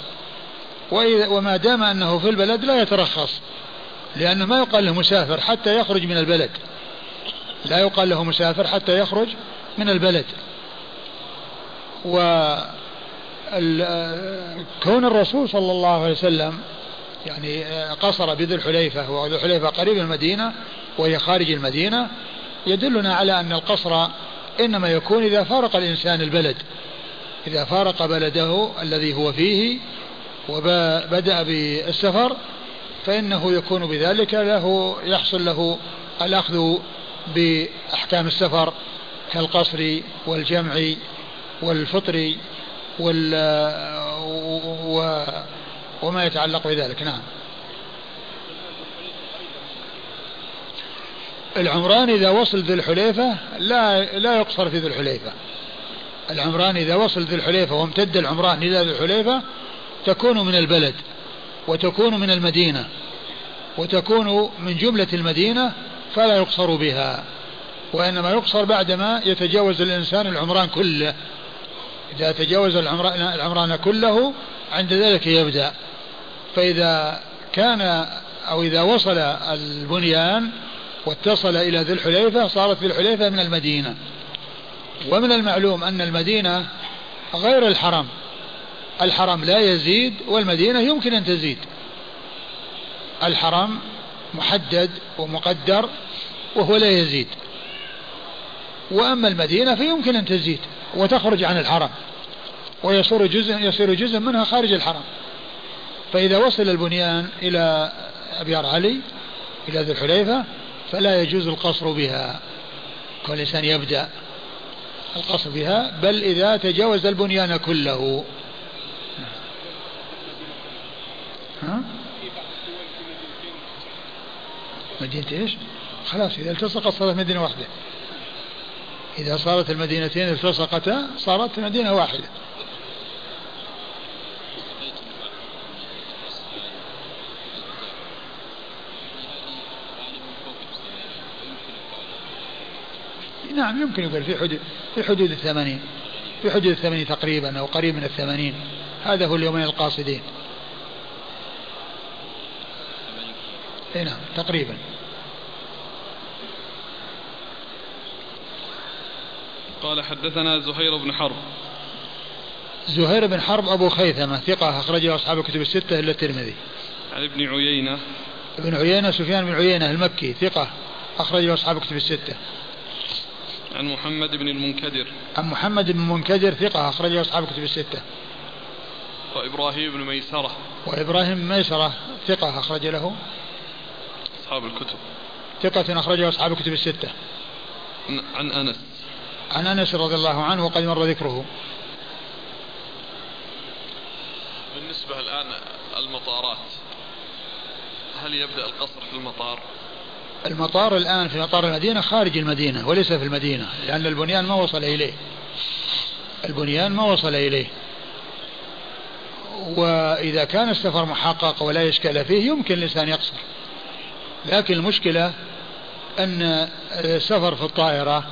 A: وما دام أنه في البلد لا يترخص لأنه ما يقال له مسافر حتى يخرج من البلد. لا يقال له مسافر حتى يخرج من البلد. و كون الرسول صلى الله عليه وسلم يعني قصر بذي الحليفة وذو الحليفة قريب المدينة وهي خارج المدينة يدلنا على أن القصر إنما يكون إذا فارق الإنسان البلد إذا فارق بلده الذي هو فيه وبدأ بالسفر فإنه يكون بذلك له يحصل له الأخذ بأحكام السفر كالقصر والجمع والفطر وال و وما يتعلق بذلك نعم. العمران إذا وصل ذي الحليفة لا لا يقصر في ذي الحليفة. العمران إذا وصل ذي الحليفة وامتد العمران إلى ذي الحليفة تكون من البلد وتكون من المدينة وتكون من جملة المدينة فلا يقصر بها وإنما يقصر بعدما يتجاوز الإنسان العمران كله. إذا تجاوز العمران كله عند ذلك يبدأ. فإذا كان أو إذا وصل البنيان واتصل إلى ذي الحليفة صارت ذي الحليفة من المدينة. ومن المعلوم أن المدينة غير الحرم. الحرم لا يزيد والمدينة يمكن أن تزيد. الحرم محدد ومقدر وهو لا يزيد. وأما المدينة فيمكن أن تزيد. وتخرج عن الحرم. ويصير جزء يصير جزء منها خارج الحرم. فإذا وصل البنيان إلى أبيار علي إلى ذي الحليفة فلا يجوز القصر بها. كل إنسان يبدأ القصر بها بل إذا تجاوز البنيان كله. ها؟ مدينة إيش؟ خلاص إذا التصقت صارت مدينة واحدة. إذا صارت المدينتين التصقتا صارت مدينة واحدة. نعم يمكن يقول في حدود في حدود الثمانين. في حدود الثمانين تقريبا أو قريب من الثمانين. هذا هو اليومين القاصدين. نعم تقريبا.
B: قال حدثنا زهير بن حرب.
A: زهير بن حرب أبو خيثمة ثقة أخرجه أصحاب الكتب الستة إلا الترمذي.
B: عن ابن عيينة.
A: ابن عيينة سفيان بن عيينة المكي ثقة أخرجه أصحاب الكتب الستة.
B: عن محمد بن المنكدر.
A: عن محمد بن المنكدر ثقة أخرجه أصحاب الكتب الستة.
B: وإبراهيم بن ميسرة.
A: وإبراهيم بن ميسرة ثقة أخرج له.
B: أصحاب الكتب.
A: ثقة أخرجه أصحاب الكتب الستة.
B: عن أنس.
A: عن أنس رضي الله عنه وقد مر ذكره.
B: بالنسبة الآن المطارات هل يبدأ القصر في المطار؟
A: المطار الآن في مطار المدينة خارج المدينة وليس في المدينة لأن البنيان ما وصل إليه. البنيان ما وصل إليه. وإذا كان السفر محقق ولا إشكال فيه يمكن الإنسان يقصر. لكن المشكلة أن السفر في الطائرة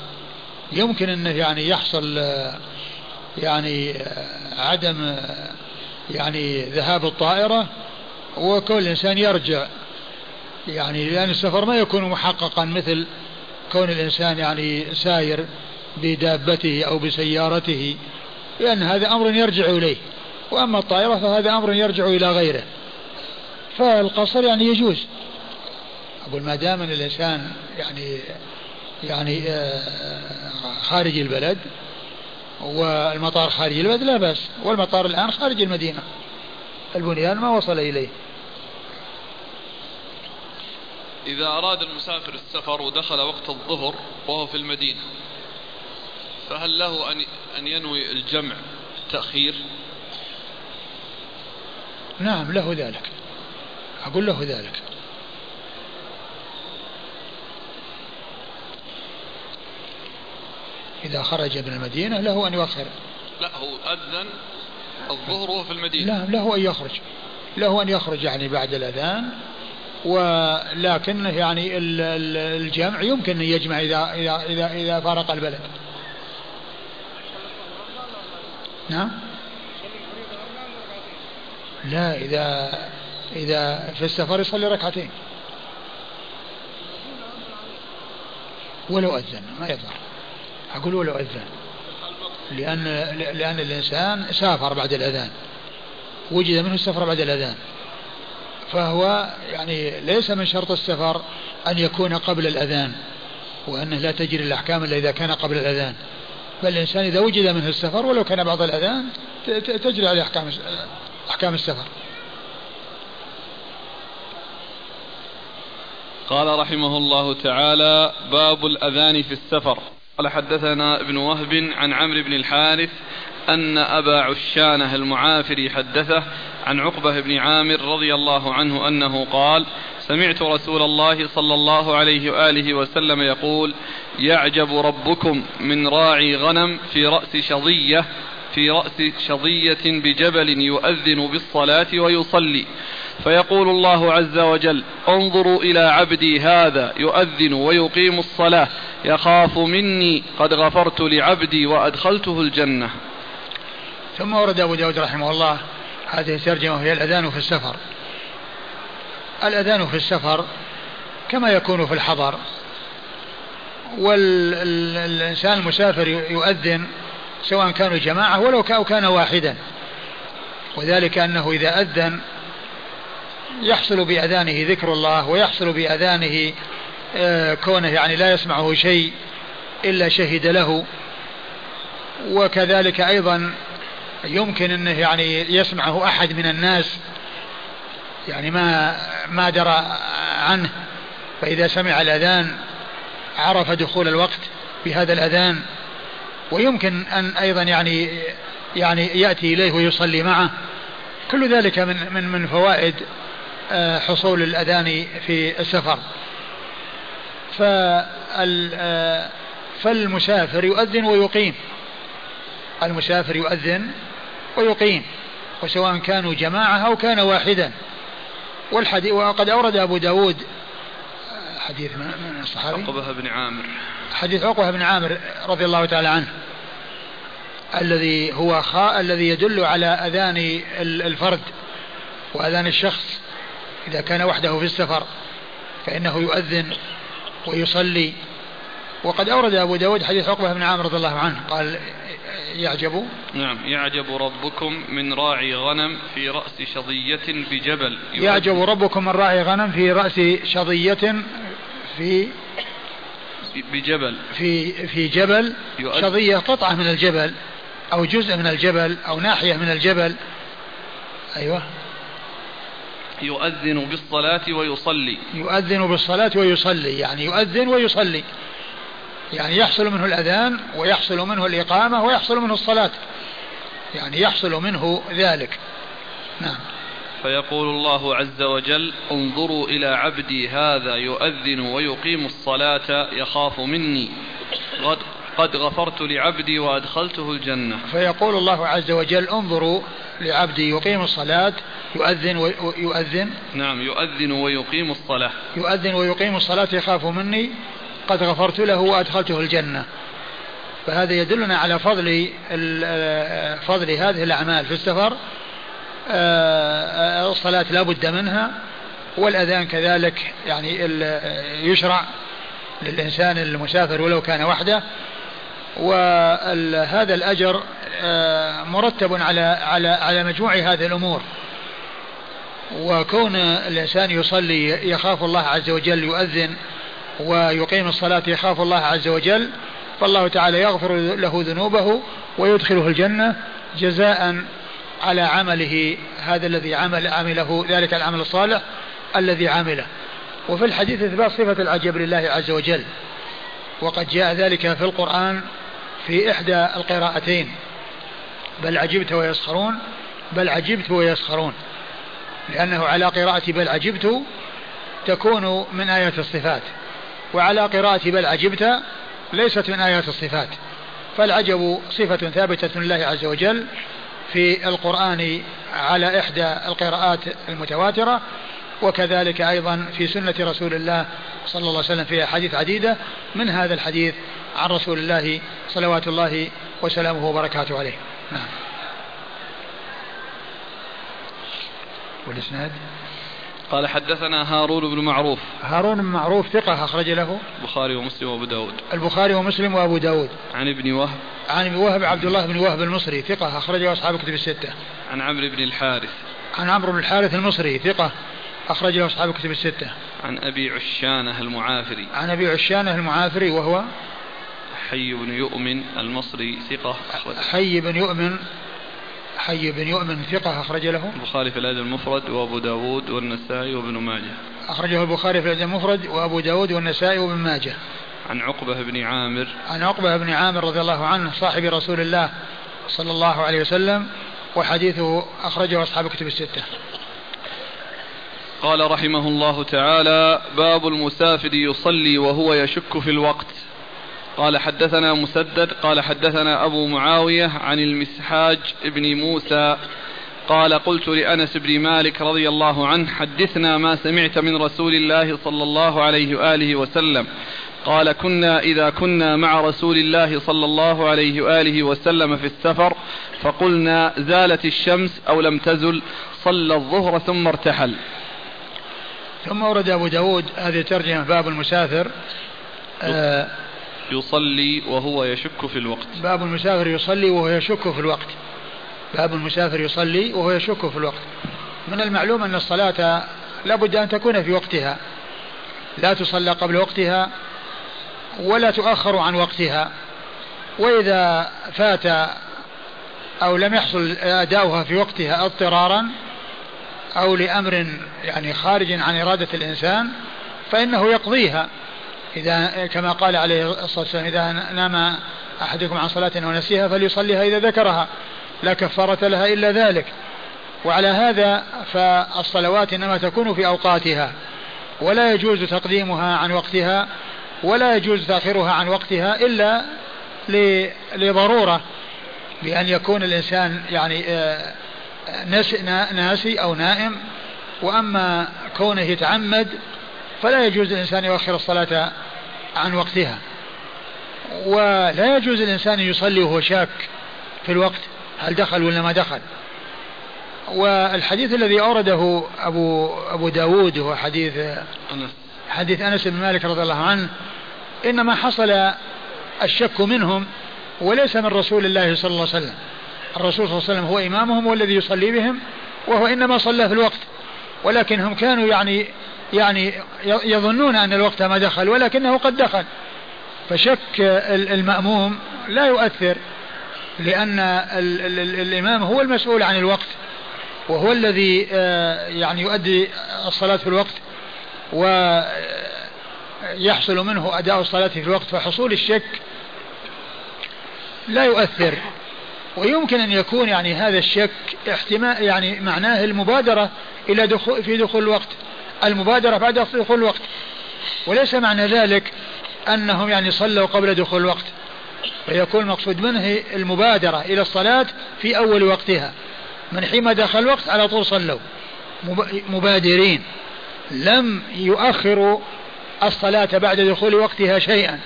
A: يمكن أنه يعني يحصل يعني عدم يعني ذهاب الطائرة وكل إنسان يرجع. يعني لأن السفر ما يكون محققا مثل كون الإنسان يعني ساير بدابته أو بسيارته لأن هذا أمر يرجع إليه. وأما الطائرة فهذا أمر يرجع إلى غيره. فالقصر يعني يجوز. أقول ما دام الإنسان يعني يعني آه، خارج البلد والمطار خارج البلد لا بأس والمطار الآن خارج المدينة البنيان ما وصل إليه.
B: إذا أراد المسافر السفر ودخل وقت الظهر وهو في المدينة فهل له أن أن ينوي الجمع التأخير؟
A: نعم له ذلك. أقول له ذلك. إذا خرج من المدينة له أن يؤخر.
B: لا هو أذن الظهر وهو في المدينة.
A: لا له أن يخرج. له أن يخرج يعني بعد الأذان ولكن يعني الجمع يمكن أن يجمع إذا إذا إذا, إذا فارق البلد. نعم؟ لا إذا إذا في السفر يصلي ركعتين. ولو أذن ما يضر. أقول ولو أذن لأن لأن الإنسان سافر بعد الأذان. وجد منه السفر بعد الأذان. فهو يعني ليس من شرط السفر أن يكون قبل الأذان وأنه لا تجري الأحكام إلا إذا كان قبل الأذان. بل الإنسان إذا وجد منه السفر ولو كان بعض الأذان تجري عليه أحكام أحكام السفر.
B: قال رحمه الله تعالى باب الأذان في السفر. قال حدثنا ابن وهب عن عمرو بن الحارث أن أبا عشانة المعافري حدثه عن عقبة بن عامر رضي الله عنه أنه قال سمعت رسول الله صلى الله عليه وآله وسلم يقول يعجب ربكم من راعي غنم في رأس شظية في رأس شظية بجبل يؤذن بالصلاة ويصلي. فيقول الله عز وجل انظروا إلى عبدي هذا يؤذن ويقيم الصلاة يخاف مني قد غفرت لعبدي وأدخلته الجنة.
A: ثم ورد أبو داود رحمه الله هذه الترجمة وهي الأذان في السفر. الأذان في السفر كما يكون في الحضر والإنسان المسافر يؤذن سواء كانوا جماعة ولو كان واحدا. وذلك أنه إذا أذن يحصل بأذانه ذكر الله ويحصل بأذانه آه، كونه يعني لا يسمعه شيء إلا شهد له. وكذلك أيضا يمكن أنه يعني يسمعه أحد من الناس يعني ما ما درى عنه. فإذا سمع الأذان عرف دخول الوقت بهذا الأذان. ويمكن أن أيضا يعني يعني يأتي إليه ويصلي معه. كل ذلك من من من فوائد آه، حصول الأذان في السفر. آه، فالمسافر يؤذن ويقيم. المسافر يؤذن ويقيم وسواء كانوا جماعة أو كان واحدا. والحديث وقد أورد أبو داود حديث من الصحابي
B: عقبة بن عامر.
A: حديث عقبة بن عامر رضي الله تعالى عنه. الذي هو خاء الذي يدل على أذان الفرد وأذان الشخص إذا كان وحده في السفر فإنه يؤذن ويصلي. وقد أورد أبو داود حديث عقبة بن عامر رضي الله عنه. قال يعجب؟
B: نعم يعجب ربكم من راعي غنم في رأس شظية بجبل.
A: يعجب ربكم من راعي غنم في رأس شظية في
B: بجبل.
A: في في جبل شظية قطعة من الجبل أو جزء من الجبل أو ناحية من الجبل. أيوه.
B: يؤذن بالصلاة ويصلي.
A: يؤذن بالصلاة ويصلي يعني يؤذن ويصلي. يعني يحصل منه الأذان ويحصل منه الإقامة ويحصل منه الصلاة. يعني يحصل منه ذلك. نعم.
B: فيقول الله عز وجل انظروا إلى عبدي هذا يؤذن ويقيم الصلاة يخاف مني. قد قد غفرت لعبدي وأدخلته الجنة.
A: فيقول الله عز وجل انظروا لعبدي يقيم الصلاة يؤذن ويؤذن
B: نعم يؤذن ويقيم الصلاة.
A: يؤذن ويقيم الصلاة يخاف مني. قد غفرت له وأدخلته الجنة. فهذا يدلنا على فضل فضل هذه الأعمال في السفر. الصلاة لا بد منها والأذان كذلك يعني يشرع للإنسان المسافر ولو كان وحده. وهذا الأجر آه، مرتب على على على مجموع هذه الأمور. وكون الإنسان يصلي يخاف الله عز وجل يؤذن ويقيم الصلاة يخاف الله عز وجل فالله تعالى يغفر له ذنوبه ويدخله الجنة جزاء على عمله هذا الذي عمل عمله ذلك العمل الصالح الذي عمله. وفي الحديث إثبات صفة العجب لله عز وجل. وقد جاء ذلك في القرآن في إحدى القراءتين. بل عجبت ويسخرون بل عجبت ويسخرون. لأنه على قراءة بل عجبت تكون من آيات الصفات. وعلى قراءة بل عجبت ليست من آيات الصفات. فالعجب صفة ثابتة لله عز وجل في القرآن على إحدى القراءات المتواترة وكذلك أيضا في سنة رسول الله صلى الله عليه وسلم في أحاديث عديدة من هذا الحديث عن رسول الله صلوات الله وسلامه وبركاته عليه. نعم. والإسناد؟
B: قال حدثنا هارون بن معروف.
A: هارون بن معروف ثقة أخرج له.
B: البخاري ومسلم وأبو داود.
A: البخاري ومسلم وأبو داود.
B: عن ابن وهب.
A: عن ابن وهب عبد الله بن وهب المصري ثقة أخرجه أصحاب الكتب الستة.
B: عن عمرو بن الحارث.
A: عن عمرو بن الحارث المصري ثقة أخرج له أصحاب الكتب الستة.
B: عن أبي عشانة المعافري.
A: عن أبي عشانة المعافري وهو
B: حي بن يؤمن المصري ثقة
A: حي بن يؤمن حي بن يؤمن ثقة أخرج له؟
B: البخاري في الأدب المفرد وأبو داود والنسائي وابن ماجه.
A: أخرجه البخاري في الأدب المفرد وأبو داود والنسائي وابن ماجه.
B: عن عقبة بن عامر.
A: عن عقبة بن عامر رضي الله عنه صاحب رسول الله صلى الله عليه وسلم وحديثه أخرجه أصحاب كتب الستة.
B: قال رحمه الله تعالى باب المسافر يصلي وهو يشك في الوقت. قال حدثنا مسدد قال حدثنا أبو معاوية عن المسحاج بن موسى قال قلت لأنس بن مالك رضي الله عنه حدثنا ما سمعت من رسول الله صلى الله عليه وآله وسلم. قال كنا إذا كنا مع رسول الله صلى الله عليه وآله وسلم في السفر فقلنا زالت الشمس أو لم تزل صلى الظهر ثم ارتحل.
A: ثم ورد أبو داود هذه ترجمة باب المسافر.
B: آه يصلي وهو يشك في الوقت.
A: باب المسافر يصلي وهو يشك في الوقت. باب المسافر يصلي وهو يشك في الوقت. من المعلوم أن الصلاة لابد أن تكون في وقتها. لا تصلى قبل وقتها ولا تؤخر عن وقتها. وإذا فات أو لم يحصل أداؤها في وقتها اضطرارا أو لأمر يعني خارج عن إرادة الإنسان فإنه يقضيها. إذا كما قال عليه الصلاة والسلام إذا نام أحدكم عن صلاة ونسيها فليصليها إذا ذكرها لا كفارة لها إلا ذلك. وعلى هذا فالصلوات إنما تكون في أوقاتها ولا يجوز تقديمها عن وقتها ولا يجوز تأخيرها عن وقتها إلا لضرورة بأن يكون الإنسان يعني آه، ناسي أو نائم. وأما كونه يتعمد فلا يجوز الإنسان يؤخر الصلاة عن وقتها. ولا يجوز الإنسان يصلي وهو شاك في الوقت هل دخل ولا ما دخل. والحديث الذي أورده أبو أبو داود هو حديث حديث أنس بن مالك رضي الله عنه إنما حصل الشك منهم وليس من رسول الله صلى الله عليه وسلم. الرسول صلى الله عليه وسلم هو إمامهم والذي يصلي بهم وهو إنما صلى في الوقت. ولكنهم كانوا يعني يعني يظنون أن الوقت ما دخل ولكنه قد دخل. فشك المأموم لا يؤثر لأن الإمام هو المسؤول عن الوقت وهو الذي آه، يعني يؤدي الصلاة في الوقت ويحصل منه أداء الصلاة في الوقت فحصول الشك لا يؤثر. ويمكن أن يكون يعني هذا الشك احتمال يعني معناه المبادرة إلى دخول في دخول الوقت. المبادرة بعد دخول الوقت. وليس معنى ذلك أنهم يعني صلوا قبل دخول الوقت. فيكون المقصود منه المبادرة إلى الصلاة في أول وقتها. من حين دخل الوقت على طول صلوا. مبادرين. لم يؤخروا الصلاة بعد دخول وقتها شيئا.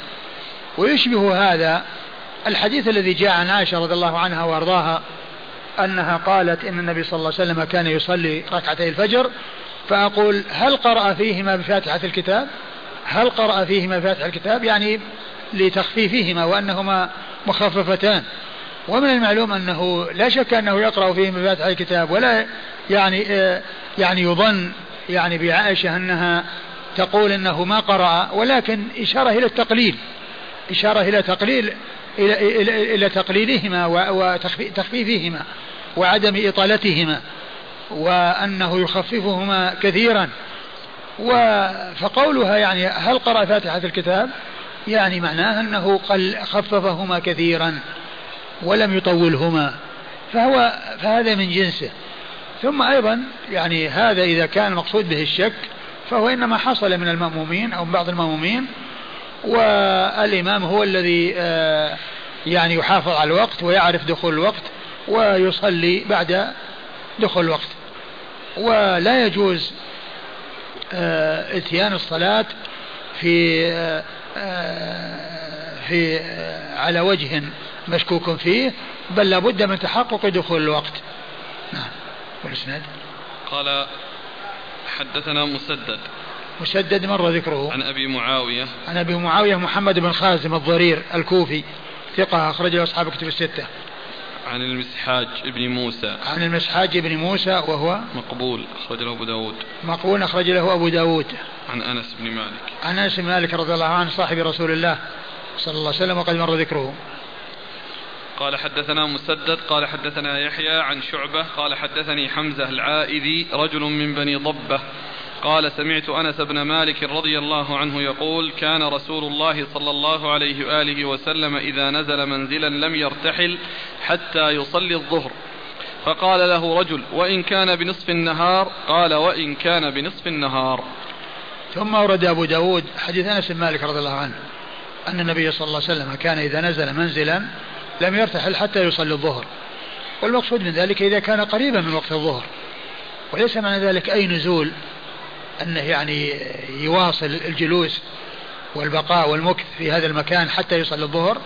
A: ويشبه هذا الحديث الذي جاء عن عائشة رضي الله عنها وأرضاها أنها قالت إن النبي صلى الله عليه وسلم كان يصلي ركعتي الفجر فأقول هل قرأ فيهما بفاتحة الكتاب؟ هل قرأ فيهما بفاتحة الكتاب؟ يعني لتخفيفهما وأنهما مخففتان. ومن المعلوم أنه لا شك أنه يقرأ فيهما بفاتحة الكتاب ولا يعني آه، يعني يظن يعني بعائشة أنها تقول أنه ما قرأ ولكن إشارة إلى التقليل إشارة إلى تقليل إلى, إلى, إلى تقليلهما وتخفيفهما وعدم إطالتهما. وأنه يخففهما كثيرا. فقولها يعني هل قرأ فاتحة الكتاب؟ يعني معناه أنه قل خففهما كثيرا ولم يطولهما. فهو فهذا من جنسه. ثم أيضا يعني هذا إذا كان المقصود به الشك فهو إنما حصل من المأمومين أو من بعض المأمومين. والإمام هو الذي آه، يعني يحافظ على الوقت ويعرف دخول الوقت ويصلي بعد دخول الوقت. ولا يجوز آه، إتيان الصلاة في آه، في على وجه مشكوك فيه بل لابد من تحقق دخول الوقت. نعم. والإسناد؟
B: قال حدثنا مسدد.
A: مسدد مر ذكره.
B: عن أبي معاوية.
A: عن أبي معاوية محمد بن خازم الضرير الكوفي ثقة أخرجه أصحاب كتب الستة.
B: عن المسحاج ابن موسى.
A: عن المسحاج ابن موسى وهو
B: مقبول أخرج له أبو داود.
A: مقبول أخرج له أبو داود.
B: عن أنس بن مالك.
A: عن أنس بن مالك رضي الله عنه صاحب رسول الله صلى الله عليه وسلم وقد مر ذكره.
B: قال حدثنا مسدد قال حدثنا يحيى عن شعبة قال حدثني حمزة العائذي رجل من بني ضبة قال سمعت أنس بن مالك رضي الله عنه يقول كان رسول الله صلى الله عليه وآله وسلم إذا نزل منزلا لم يرتحل حتى يصلي الظهر. فقال له رجل وإن كان بنصف النهار؟ قال وإن كان بنصف النهار.
A: ثم أورد أبو داود حديث أنس بن مالك رضي الله عنه أن النبي صلى الله عليه وسلم كان إذا نزل منزلا لم يرتحل حتى يصلي الظهر. والمقصود من ذلك إذا كان قريبا من وقت الظهر وليس معنى ذلك أي نزول. أنه يعني يواصل الجلوس والبقاء والمكث في هذا المكان حتى يصلي الظهر.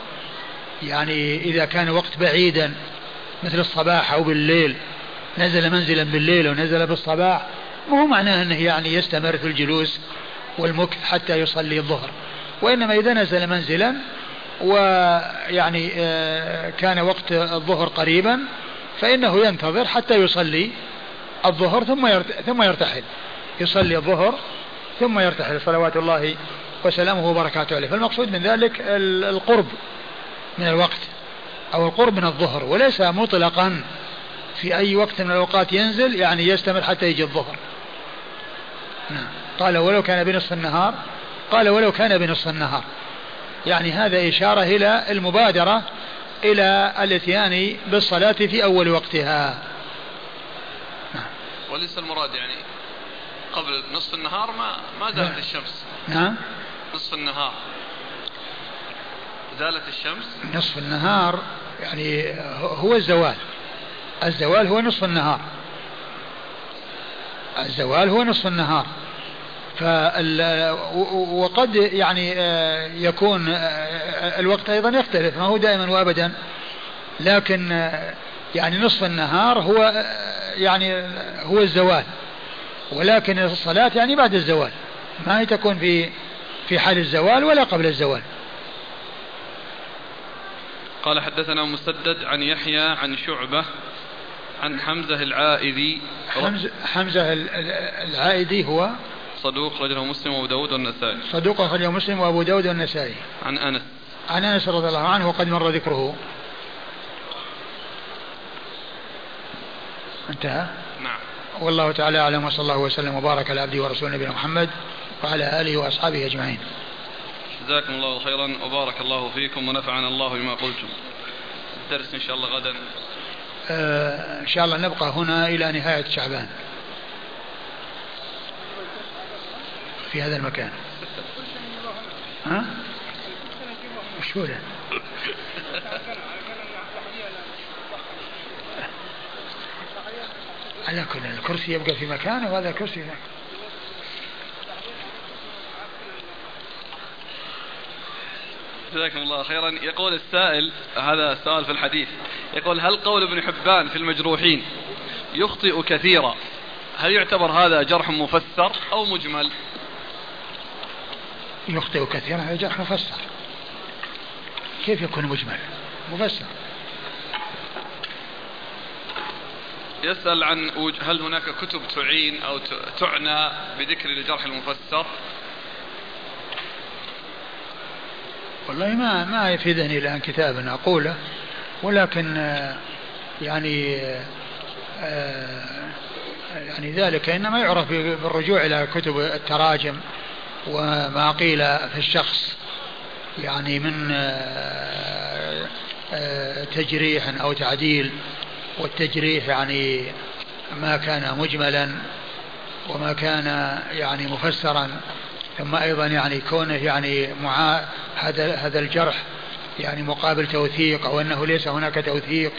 A: يعني إذا كان وقت بعيدا مثل الصباح أو بالليل نزل منزلا بالليل ونزل بالصباح ما هو معناه أنه يعني يستمر في الجلوس والمكث حتى يصلي الظهر. وإنما إذا نزل منزلا ويعني آه، كان وقت الظهر قريبا فإنه ينتظر حتى يصلي الظهر ثم ثم يرتحل. يصلي الظهر ثم يرتحل. صلوات الله وسلامه وبركاته عليه. فالمقصود من ذلك القرب من الوقت أو القرب من الظهر وليس مطلقا في أي وقت من الأوقات ينزل يعني يستمر حتى يجي الظهر. نعم. قال ولو كان بنصف النهار قال ولو كان بنصف النهار. يعني هذا إشارة إلى المبادرة إلى الإتيان بالصلاة في أول وقتها.
B: نعم. وليس المراد يعني قبل نصف النهار ما ما زالت نعم. الشمس.
A: نعم.
B: نصف النهار. زالت الشمس؟
A: نصف النهار يعني هو الزوال. الزوال هو نصف النهار. الزوال هو نصف النهار. وقد يعني آه، يكون آه، الوقت أيضا يختلف ما هو دائما وابدا. لكن آه، يعني نصف النهار هو يعني هو الزوال. ولكن الصلاة يعني بعد الزوال. ما هي تكون في في حال الزوال ولا قبل الزوال.
B: قال حدثنا مسدد عن يحيى عن شعبة عن حمزة العائذي
A: حمزة, حمزة العائذي هو؟
B: صدوق رجله مسلم وأبو داود والنسائي.
A: صدوق رجله مسلم وأبو داود والنسائي.
B: عن أنس.
A: عن أنس رضي الله عنه وقد مر ذكره. انتهى. والله تعالى أعلم وصلى الله وسلم وبارك على عبده ورسوله نبينا محمد وعلى آله وأصحابه أجمعين.
B: جزاكم الله خيرا وبارك الله فيكم ونفعنا الله بما قلتم. الدرس إن شاء الله غدا.
A: آه إن شاء الله نبقى هنا إلى نهاية شعبان. في هذا المكان. ها؟ وش على كل الكرسي يبقى في مكانه وهذا الكرسي هناك
B: جزاكم الله خيرا. يقول السائل هذا سؤال في الحديث. يقول هل قول ابن حبان في المجروحين يخطئ كثيرا؟ هل يعتبر هذا جرح مفسر أو مجمل؟
A: يخطئ كثيرا هذا جرح مفسر. كيف يكون مجمل؟ مفسر.
B: يسأل عن هل هناك كتب تعين أو تعنى بذكر الجرح المفسر؟
A: والله ما ما يفيدني الآن كتاب أقوله ولكن يعني يعني ذلك إنما يعرف بالرجوع إلى كتب التراجم وما قيل في الشخص يعني من آه، آه، تجريح أو تعديل. والتجريح يعني ما كان مجملا وما كان يعني مفسرا ثم أيضا يعني كونه يعني معا هذا هذا الجرح يعني مقابل توثيق أو أنه ليس هناك توثيق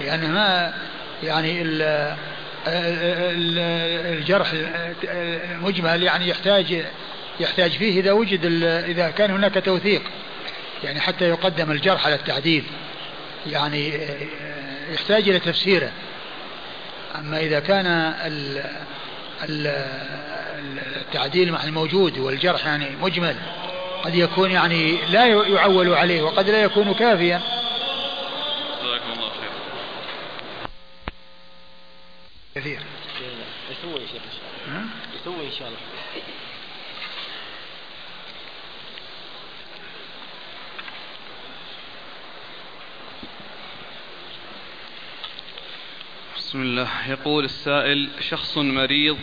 A: لأن ما يعني الجرح المجمل يعني يحتاج يحتاج فيه إذا وجد إذا كان هناك توثيق يعني حتى يقدم الجرح على التعديل يعني يحتاج إلى تفسيره. أما إذا كان التعديل مع الموجود والجرح يعني مجمل قد يكون يعني لا يعول عليه وقد لا يكون كافيا.
B: جزاكم الله خير
A: كثير.
D: يسوي يا شيخ؟ يسوي إن شاء الله؟
B: بسم الله. يقول السائل شخص مريض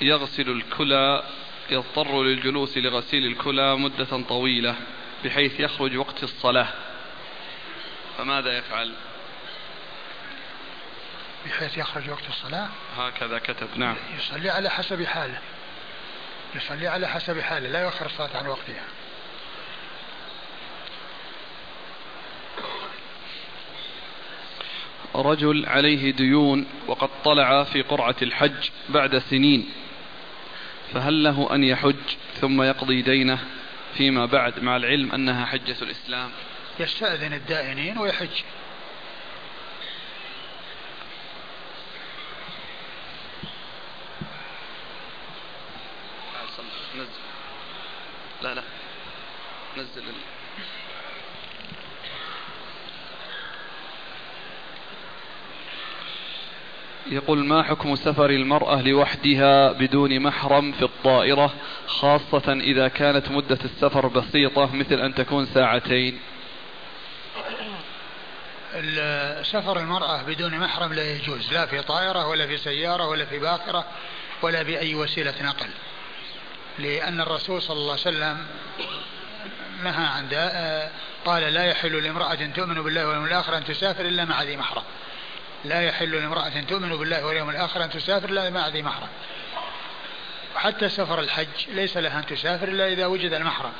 B: يغسل الكلى يضطر للجلوس لغسيل الكلى مدة طويلة بحيث يخرج وقت الصلاة. فماذا يفعل؟
A: بحيث يخرج وقت الصلاة؟
B: هكذا كتب نعم.
A: يصلي على حسب حاله. يصلي على حسب حاله لا يؤخر الصلاة عن وقتها.
B: رجل عليه ديون وقد طلع في قرعة الحج بعد سنين فهل له أن يحج ثم يقضي دينه فيما بعد مع العلم أنها حجة الإسلام؟
A: يستأذن الدائنين ويحج
B: نزل لا لا نزل يقول ما حكم سفر المرأة لوحدها بدون محرم في الطائرة خاصة إذا كانت مدة السفر بسيطة مثل أن تكون ساعتين؟
A: سفر المرأة بدون محرم لا يجوز لا في طائرة ولا في سيارة ولا في باخرة ولا بأي وسيلة نقل. لأن الرسول صلى الله عليه وسلم نهى عن قال لا يحل لامرأة تؤمن بالله واليوم الآخر أن تسافر إلا مع ذي محرم. لا يحل لامرأة تؤمن بالله واليوم الآخر أن تسافر إلا مع ذي محرم. حتى سفر الحج ليس لها أن تسافر إلا إذا وجد المحرم.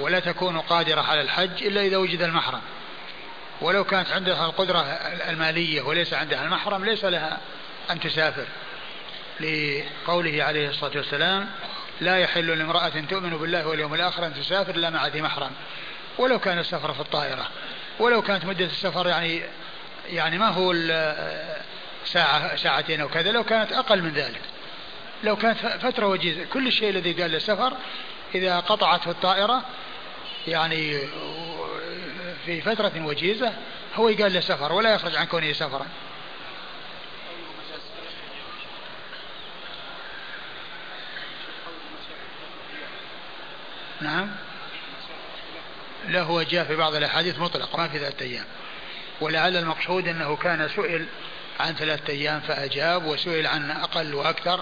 A: ولا تكون قادرة على الحج إلا إذا وجد المحرم. ولو كانت عندها القدرة المالية وليس عندها المحرم ليس لها أن تسافر. لقوله عليه الصلاة والسلام لا يحل لامرأة تؤمن بالله واليوم الآخر أن تسافر إلا مع ذي محرم. ولو كان السفر في الطائرة ولو كانت مدة السفر يعني يعني ما هو ساعة ساعتين أو كذا لو كانت أقل من ذلك. لو كانت فترة وجيزة. كل الشيء الذي قال للسفر إذا قطعته الطائرة يعني في فترة وجيزة هو يقال له سفر ولا يخرج عن كونه سفرا. نعم. لا هو جاء في بعض الأحاديث مطلق ما في ذات أيام. ولعل المقصود أنه كان سئل عن ثلاثة أيام فأجاب وسئل عن أقل وأكثر.